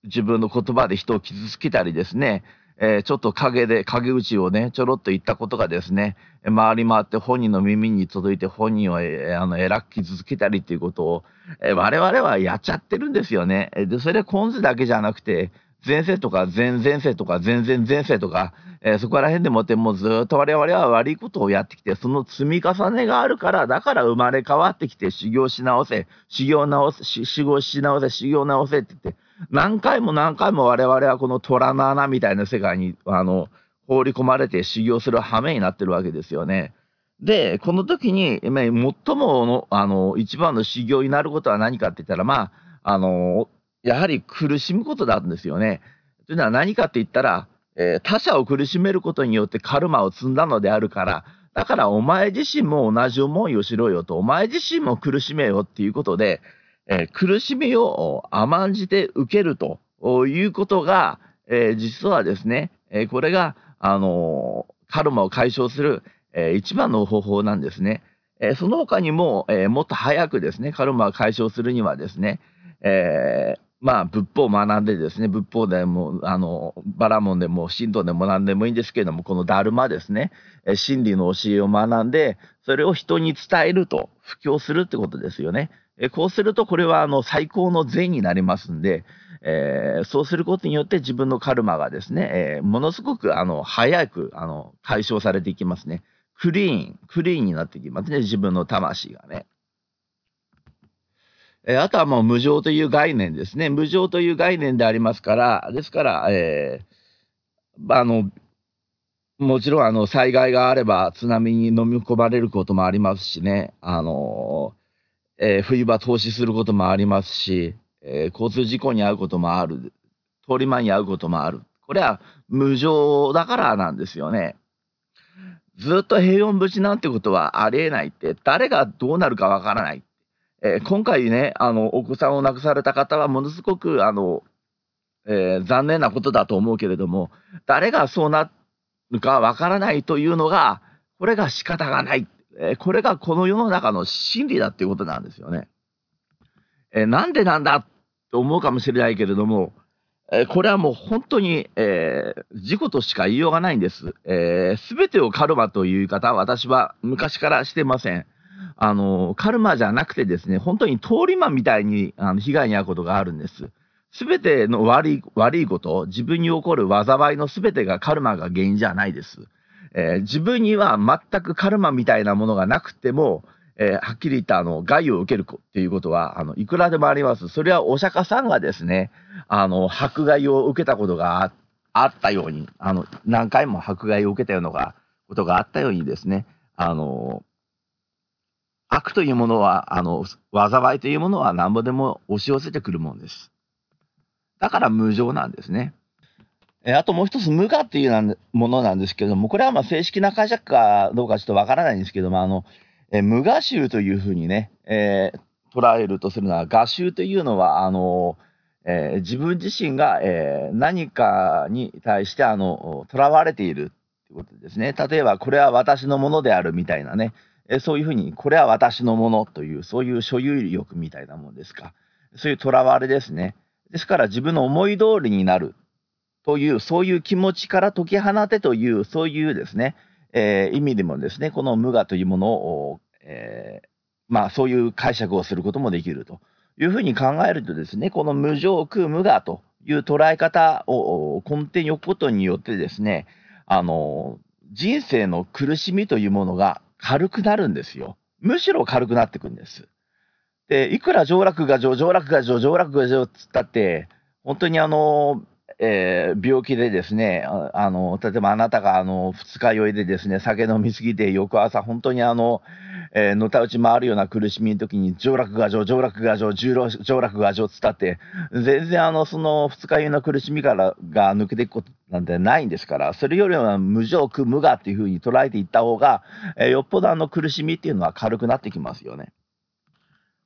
自分の言葉で人を傷つけたりですね、えー、ちょっと陰で、陰口をね、ちょろっと言ったことがですね、回り回って本人の耳に届いて本人を、え、あの、えらく傷つけたりっていうことを、えー、我々はやっちゃってるんですよね。で、それコンズだけじゃなくて、前世とか前々世とか前々前世とか、えー、そこら辺でもってもうずっと我々は悪いことをやってきて、その積み重ねがあるから、だから生まれ変わってきて修行し直せ、修行直せ、修行し直せ、修行直せって言って、何回も何回も我々はこの虎の穴みたいな世界に、あの、放り込まれて修行する羽目になってるわけですよね。で、この時に、最もの、あの、一番の修行になることは何かって言ったら、まあ、あの、やはり苦しむことなんですよね。というのは何かって言ったら、えー、他者を苦しめることによってカルマを積んだのであるから、だからお前自身も同じ思いをしろよと、お前自身も苦しめよっていうことで、え、苦しみを甘んじて受けるということが、え、実はですね、えこれが、あのカルマを解消する、え一番の方法なんですね。えその他にも、えもっと早くですね、カルマを解消するにはですね、えーまあ、仏法を学んでですね、仏法でも、あの、バラモンでも、神道でも何でもいいんですけれども、このダルマですね、真理の教えを学んで、それを人に伝えると、布教するってことですよね。えこうすると、これは、あの、最高の善になりますんで、えー、そうすることによって自分のカルマがですね、えー、ものすごく、あの、早く、あの、解消されていきますね。クリーン、クリーンになってきますね、自分の魂がね。えあとはもう無常という概念ですね。無常という概念でありますから、ですから、えー、あの、もちろんあの災害があれば津波に飲み込まれることもありますしね、あの、えー、冬場投資することもありますし、えー、交通事故に遭うこともある。通り魔に遭うこともある。これは無常だからなんですよね。ずっと平穏無事なんてことはありえないって、誰がどうなるかわからない。えー、今回ね、あの、お子さんを亡くされた方はものすごく、あの、えー、残念なことだと思うけれども、誰がそうなるかわからないというのが、これが仕方がない。え、これがこの世の中の真理だっていうことなんですよね。え、なんでなんだと思うかもしれないけれども、え、これはもう本当に、えー、事故としか言いようがないんです。す、えー、べ、てをカルマという言い方は私は昔からしてません。あの、カルマじゃなくてですね、本当に通り魔みたいにあの被害に遭うことがあるんです。すべての悪い、悪いこと、自分に起こる災いのすべてがカルマが原因じゃないです。えー、自分には全くカルマみたいなものがなくても、えー、はっきり言ったあの、害を受けるっていうことは、あの、いくらでもあります。それはお釈迦さんがですね、あの、迫害を受けたことがあったように、あの、何回も迫害を受けたようなことがあったようにですね、あの、悪というものは、あの、災いというものは何ぼでも押し寄せてくるもんです。だから無常なんですね。えあともう一つ無我っていうものなんですけども、これはまあ正式な解釈かどうかちょっとわからないんですけども、あの、え無我臭というふうにね、えー、捉えるとするのは、我臭というのは、あの、えー、自分自身が、えー、何かに対して、あの、囚われているってことですね。例えば、これは私のものであるみたいなね、えそういうふうに、これは私のものという、そういう所有欲みたいなものですか。そういう囚われですね。ですから自分の思い通りになるという、そういう気持ちから解き放てという、そういうですね、えー、意味でもですね、この無我というものを、えー、まあそういう解釈をすることもできるというふうに考えるとですね、この無常空無我という捉え方を根底に置くことによってですね、あの、人生の苦しみというものが軽くなるんですよ。むしろ軽くなってくんです。で、いくら上落が上、上落が上、上落が上っつったって、本当にあの、えー、病気でですね、あの、例えばあなたがあの、二日酔いでですね、酒飲みすぎて翌朝本当にあの、えー、のたうち回るような苦しみの時に、上落が上、上落が上、上落が上つったって、全然あの、その二日酔いの苦しみからが抜けていくことなんてないんですから、それよりは無常苦無我っていうふうに捉えていった方が、えー、よっぽどあの苦しみっていうのは軽くなってきますよね。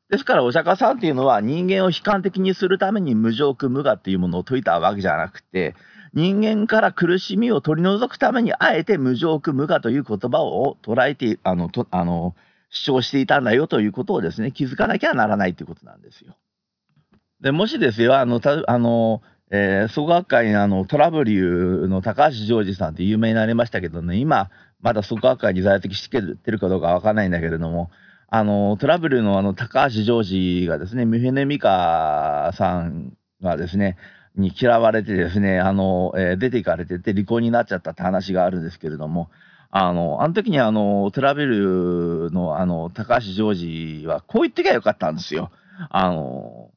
ですから、お釈迦さんっていうのは人間を悲観的にするために無常苦無我っていうものを説いたわけじゃなくて、人間から苦しみを取り除くために、あえて無常苦無我という言葉を捉えて、あの、とあの、主張していたんだよということをですね、気づかなきゃならないということなんですよ。で、もしですよ、あの、たあの、えー、創学会にあのトラブルの高橋ジョージさんって有名になりましたけどね、今、まだ創学会に在籍してるかどうかわかんないんだけれども、あの、トラブルのあの、高橋ジョージがですね、ミフェネミカさんがですね、に嫌われてですね、あの、えー、出て行かれてて離婚になっちゃったって話があるんですけれども、あの、あの時にあの、トラベルのあの、高橋ジョージはこう言ってきゃよかったんですよ。あの、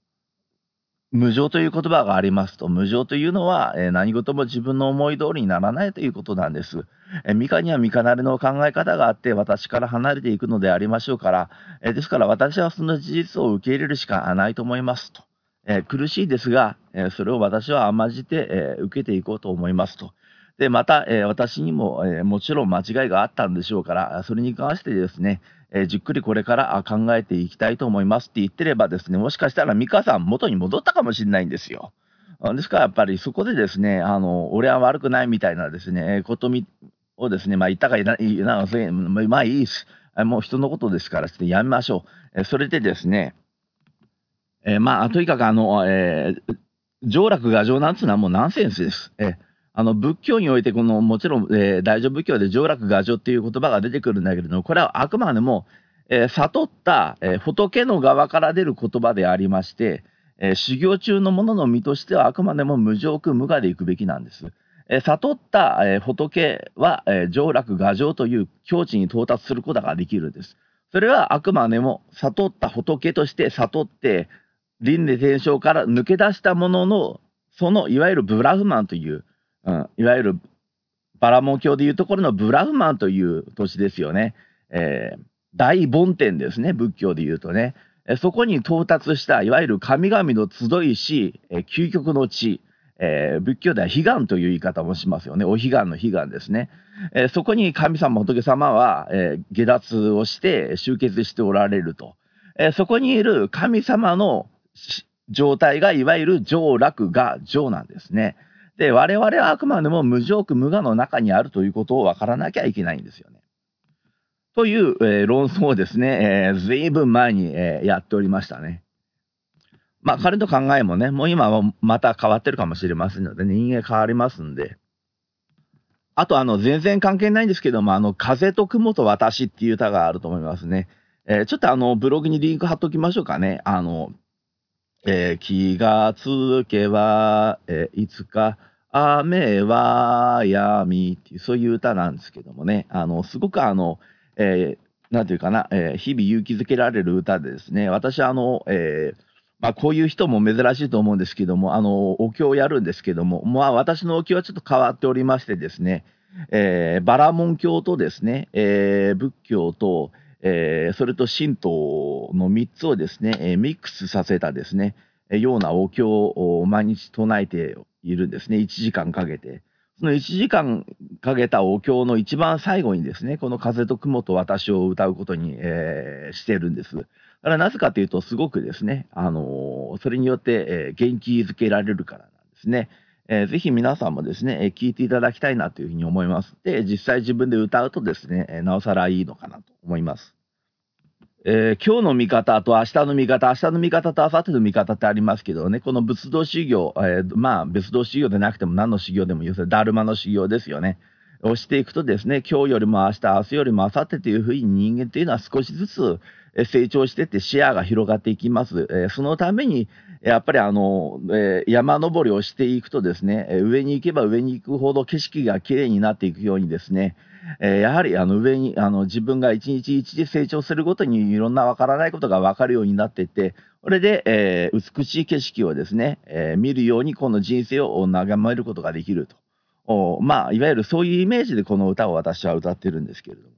無常という言葉がありますと、無常というのは、え、何事も自分の思い通りにならないということなんです。え、ミカにはミカなりの考え方があって、私から離れていくのでありましょうから、え、ですから私はその事実を受け入れるしかないと思いますと。え苦しいですが、えそれを私は甘じて、え受けていこうと思いますと。で、また、え私にも、えもちろん間違いがあったんでしょうから、それに関してですね、えー、じっくりこれから考えていきたいと思いますって言ってればですね、もしかしたら美香さん元に戻ったかもしれないんですよ。ですからやっぱりそこでですね、あの、俺は悪くないみたいなですね、ことみをですね、まあ言ったかいな、いなまあいいし、もう人のことですから、ちょっとやめましょう。えそれでですね、えー、まあ、とにかくあの、えー、上楽画上なんつうのはもうナンセンスです。えーあの仏教においてこのもちろん、えー、大乗仏教で上楽画上っていう言葉が出てくるんだけれどもこれはあくまでも、えー、悟った、えー、仏の側から出る言葉でありまして、えー、修行中のものの身としてはあくまでも無常苦無我でいくべきなんです。えー、悟った、えー、仏は、えー、上楽画上という境地に到達することができるんです。それはあくまでも悟った仏として悟って輪廻転生から抜け出したもののそのいわゆるブラフマンといういわゆるバラモン教でいうところのブラフマンという土地ですよね。えー、大梵天ですね、仏教でいうとね。そこに到達した、いわゆる神々の集いし、究極の地、えー、仏教では悲願という言い方もしますよね。お彼岸の悲願ですね。えー、そこに神様、仏様は、えー、下脱をして集結しておられると。えそこにいる神様の状態がいわゆる上楽が上なんですね。で、我々はあくまでも無常苦無我の中にあるということを分からなきゃいけないんですよね。という、えー、論争をですね、えー、ずいぶん前に、えー、やっておりましたね。まあ彼の考えもね、もう今はまた変わってるかもしれませんので、人間変わりますんで。あとあの、全然関係ないんですけども、あの、風と雲と私っていう歌があると思いますね。えー、ちょっとあの、ブログにリンク貼っときましょうかね。あの、えー、気がつけば、えー、いつか、雨は闇っていう、そういう歌なんですけどもね、あの、すごくあの、えー、なんていうかな、えー、日々勇気づけられる歌でですね、私あの、えー、まあ、こういう人も珍しいと思うんですけども、あの、お経をやるんですけども、まあ、私のお経はちょっと変わっておりましてですね、えー、バラモン教とですね、えー、仏教と、えー、それと神道の3つをですね、えー、ミックスさせたですね、ようなお経を毎日唱えているんですね。1時間かけて。その1時間かけたお経の一番最後にですね、この風と雲と私を歌うことに、えー、してるんです。だからなぜかというと、すごくですね、あのー、それによって、えー、元気づけられるからなんですね。えー、ぜひ皆さんもですね、えー、聞いていただきたいなというふうに思います。で、実際自分で歌うとですね、えー、なおさらいいのかなと思います。えー、今日の見方と明日の見方、明日の見方と明後日の見方ってありますけどね、この仏道修行、えー、まあ仏道修行でなくても何の修行でも要するにダルマの修行ですよね。をしていくとですね、今日よりも明日、明日よりも明後日というふうに人間っていうのは少しずつ成長していって視野が広がっていきます。えー、そのために、やっぱりあの、えー、山登りをしていくとですね、上に行けば上に行くほど景色が綺麗になっていくようにですね、えー、やはりあの上にあの自分が一日一日成長するごとにいろんなわからないことがわかるようになっていってこれで、えー、美しい景色をですね、えー、見るようにこの人生を眺めることができるとおまあいわゆるそういうイメージでこの歌を私は歌ってるんですけれども。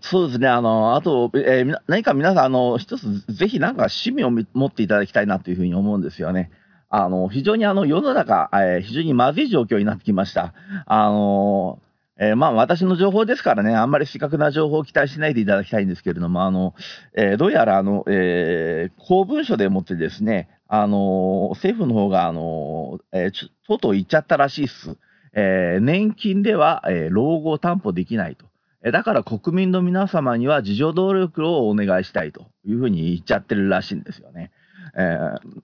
そうですね。あの、あと、えー、何か皆さん、あの、一つ、ぜひなんか趣味を持っていただきたいなというふうに思うんですよね。あの、非常にあの、世の中、えー、非常にまずい状況になってきました。あのえー、まあ私の情報ですからね、あんまり正確な情報を期待しないでいただきたいんですけれども、あの、えー、どうやらあの、えー、公文書でもってですね、あの、政府の方が、あの、えー、とうとう言っちゃったらしいっす。えー、年金では、えー、老後を担保できないと。だから国民の皆様には自助努力をお願いしたいというふうに言っちゃってるらしいんですよね。えー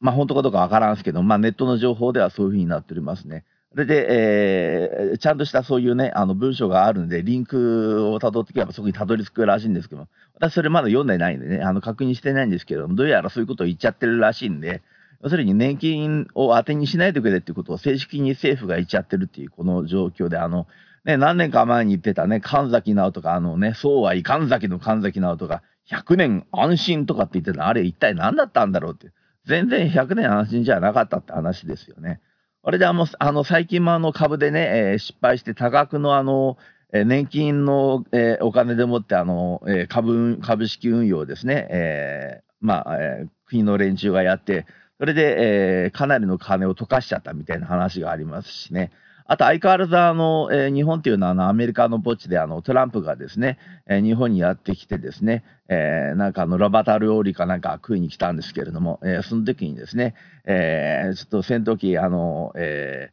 まあ本当かどうかわからんすけど、まあネットの情報ではそういうふうになっておりますね。それで、えー、ちゃんとしたそういうね、あの文章があるんで、リンクを辿っていけばそこにたどり着くらしいんですけど、私それまだ読んでないんでね、あの確認してないんですけども、どうやらそういうことを言っちゃってるらしいんで、要するに年金を当てにしないでくれっていうことを正式に政府が言っちゃってるっていうこの状況で、あの、ね、何年か前に言ってたね、神崎直とか、あのね、そうはいかん崎の神崎直とか、100年安心とかって言ってたあれ一体何だったんだろうって。全然100年安心じゃなかったって話ですよね。あれであの、あの最近もあの株でね、えー、失敗して多額のあの、えー、年金の、えー、お金でもってあの、えー、株、株式運用ですね、えー、まあ、えー、国の連中がやって、それで、えー、かなりの金を溶かしちゃったみたいな話がありますしね。あと相変わらずあの、えー、日本っていうのはあのアメリカの墓地であのトランプがですね、えー、日本にやってきてですね、えー、なんかあのラバタ料理かなんか食いに来たんですけれども、えー、その時にですね、えー、ちょっと戦闘機あの、え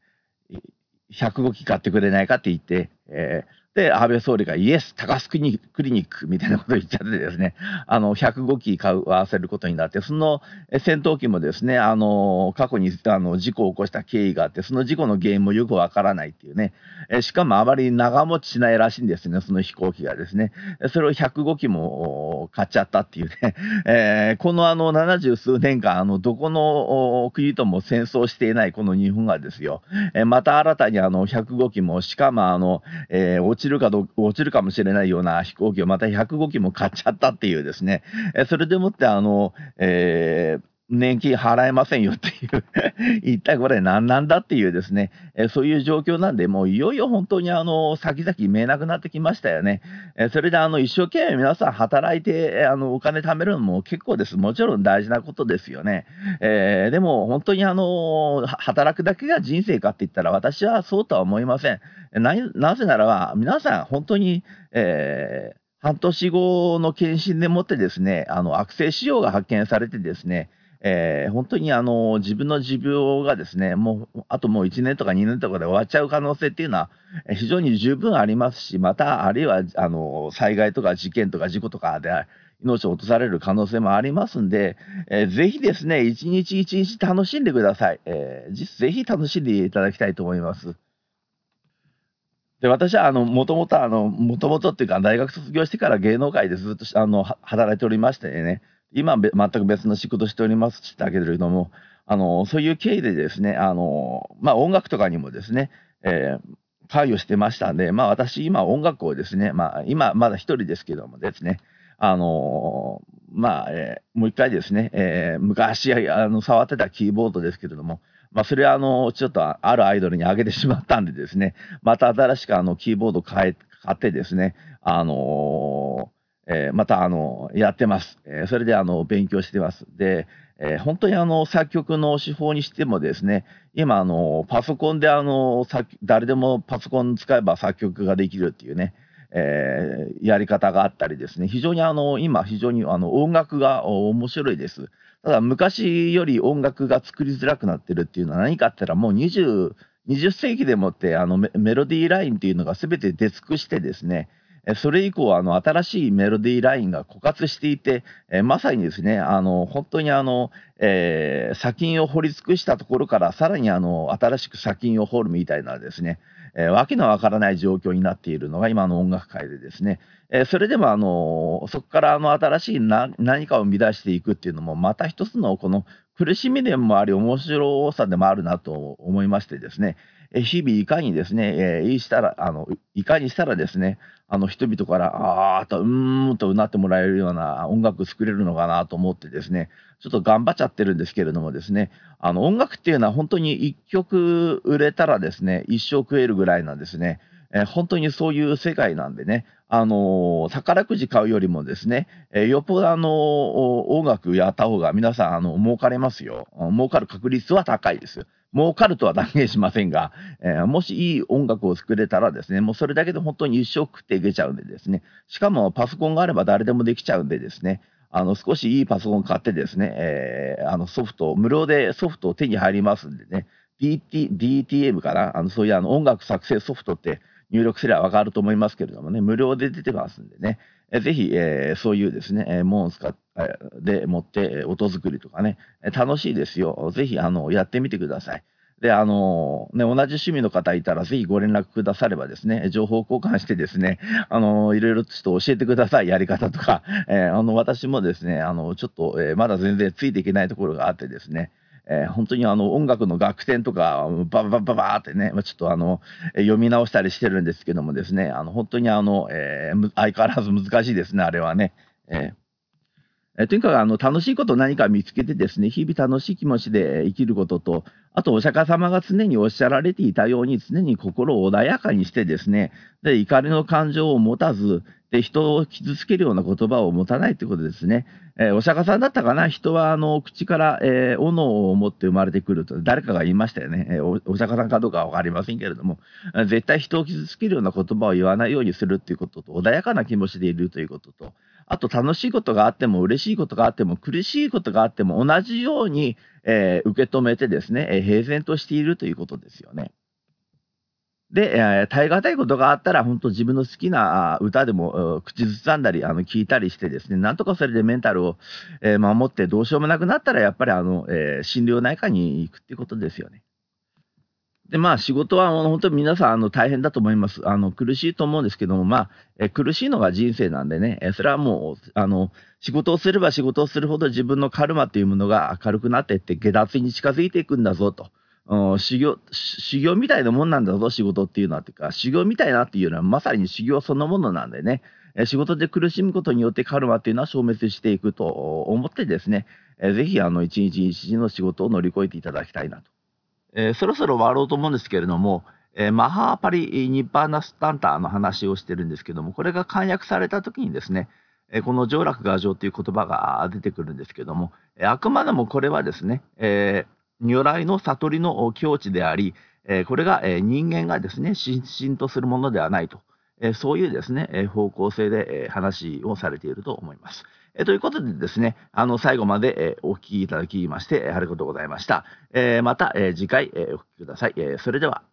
ー、105機買ってくれないかって言って、えー、で、安倍総理がイエス、高須クリニックみたいなことを言っちゃってですね、あの、105機買わせることになって、その戦闘機もですね、あの、過去にあの事故を起こした経緯があって、その事故の原因もよくわからないっていうね、えしかもあまり長持ちしないらしいんですね、その飛行機がですね。それを105機も買っちゃったっていうね、えー、このあの70数年間、あの、どこの国とも戦争していないこの日本がですよ、えまた新たにあの105機も、しかもあの、えーちるかど落ちるかもしれないような飛行機をまた105機も買っちゃったっていうですね、えそれでもってあの、えー年金払えませんよっていう一体これ何なんだっていうですね、えそういう状況なんで、もういよいよ本当にあの、先々見えなくなってきましたよね。えそれであの、一生懸命皆さん働いて、あの、お金貯めるのも結構です。もちろん大事なことですよね。えー、でも本当にあの、働くだけが人生かって言ったら私はそうとは思いません。な、なぜならば、皆さん本当に、えー、半年後の検診でもってですね、あの、悪性腫瘍が発見されてですね、えー、本当にあの自分の持病がですね、もうあともう1年とか2年とかで終わっちゃう可能性っていうのは非常に十分ありますし、またあるいはあの災害とか事件とか事故とかで命を落とされる可能性もありますんで、えー、ぜひですね、一日一日楽しんでください。えー、ぜひ楽しんでいただきたいと思います。で、私は、あの、もともと、あの、もともとっていうか、大学卒業してから芸能界でずっと、あの、働いておりましてね、今全く別の仕事しておりますしたけれども、あの、そういう経緯でですね、あの、まあ、音楽とかにもですね、えー、関与してましたんで、まあ、私、今音楽をですね、まあ、今、まだ一人ですけどもですね、あのまあ、えー、もう一回ですね、えー、昔、あの、触ってたキーボードですけれども、まあ、それは、あの、ちょっと、あるアイドルにあげてしまったんでですね、また新しく、あの、キーボード買え、買ってですね、あのえー、またあのやってます、えー、それであの勉強してます。で、えー、本当にあの作曲の手法にしてもですね、今あのパソコンであの誰でもパソコン使えば作曲ができるっていうね、えー、やり方があったりですね、非常にあの今非常にあの音楽が面白いです。ただ昔より音楽が作りづらくなってるっていうのは何かって言ったらもう20、20世紀でもってあのメロディーラインっていうのが全て出尽くしてですね、それ以降、あの、新しいメロディーラインが枯渇していて、えまさにですね、あの、本当にあの、えー、砂金を掘り尽くしたところから、さらにあの、新しく砂金を掘るみたいなですね、えー、わけのわからない状況になっているのが今の音楽界でですね、えー、それでもあの、そこからあの、新しい何かを生み出していくっていうのも、また一つのこの苦しみでもあり、面白さでもあるなと思いましてですね、日々いかにですね、えー、したら、あの、いかにしたらですね、あの、人々から、あーと、うーんとうなってもらえるような音楽作れるのかなと思ってですね、ちょっと頑張っちゃってるんですけれどもですね、あの、音楽っていうのは本当に一曲売れたらですね、一生食えるぐらいなんですね。えー、本当にそういう世界なんでね、あのー、宝くじ買うよりもですね、えー、よっぽどあのー、音楽やった方が皆さん、あの、儲かれますよ。儲かる確率は高いです。儲かるとは断言しませんが、えー、もしいい音楽を作れたらですね、もうそれだけで本当に一生食っていけちゃうんでですね、しかもパソコンがあれば誰でもできちゃうんでですね、あの、少しいいパソコン買ってですね、えー、あの、ソフト、無料でソフトを手に入りますんでね、DT、DTM かな？あの、そういうあの、音楽作成ソフトって入力すればわかると思いますけれどもね、無料で出てますんでね、ぜひ、えー、そういうですね、えー、ものを使って、でもって音作りとかね、楽しいですよ。ぜひ、あの、やってみてください。で、あの、ね、同じ趣味の方いたら、ぜひご連絡くださればですね、情報交換してですね、あの、いろいろちょっと教えてください、やり方とか。えー、あの、私もですね、あの、ちょっと、えー、まだ全然ついていけないところがあってですね、えー、本当にあの音楽の楽天とか、ババババーってね、ちょっとあの、読み直したりしてるんですけどもですね、あの、本当にあの、えー、相変わらず難しいですね、あれはね。えーえとにかくあの楽しいことを何か見つけてですね、日々楽しい気持ちで生きることと、あとお釈迦様が常におっしゃられていたように、常に心を穏やかにしてですね、で怒りの感情を持たず、で人を傷つけるような言葉を持たないということですね。えー、お釈迦さんだったかな？人はあの口から、えー、斧を持って生まれてくると誰かが言いましたよね。えー、おお釈迦さんかどうかは分かりませんけれども、絶対人を傷つけるような言葉を言わないようにするっていうことと、穏やかな気持ちでいるということと、あと楽しいことがあっても嬉しいことがあっても苦しいことがあっても同じように、えー、受け止めてですね、えー、平然としているということですよね。で、えー、耐え難いことがあったら、本当自分の好きな歌でも口ずさんだり、あの、聞いたりしてですね、なんとかそれでメンタルを、えー、守ってどうしようもなくなったら、やっぱりあの、えー、心療内科に行くっていうことですよね。で、まあ仕事は本当に皆さんあの大変だと思います。あの苦しいと思うんですけども、まあ、え苦しいのが人生なんでね、えそれはもう、あの、仕事をすれば仕事をするほど自分のカルマというものが軽くなっていって下脱に近づいていくんだぞと。修行、修行みたいなもんなんだぞ、仕事っていうのは。ていうか、修行みたいなっていうのはまさに修行そのものなんでね、え仕事で苦しむことによってカルマっていうのは消滅していくと思ってですね、えぜひあの一日一日の仕事を乗り越えていただきたいなと。えー、そろそろ終わろうと思うんですけれども、えー、マハーパリ・ニッパーナ・スタンターの話をしてるんですけども、これが簡約された時にですね、えこの上楽画上という言葉が出てくるんですけども、えあくまでもこれはですね、えー如来の悟りの境地であり、えこれが、え人間がですね、心身とするものではないと、えそういうですね、え方向性で、え話をされていると思います。えということでですね、あの、最後まで、えお聞きいただきまして、ありがとうございました。えまた、え次回、えお聞きください。えそれでは。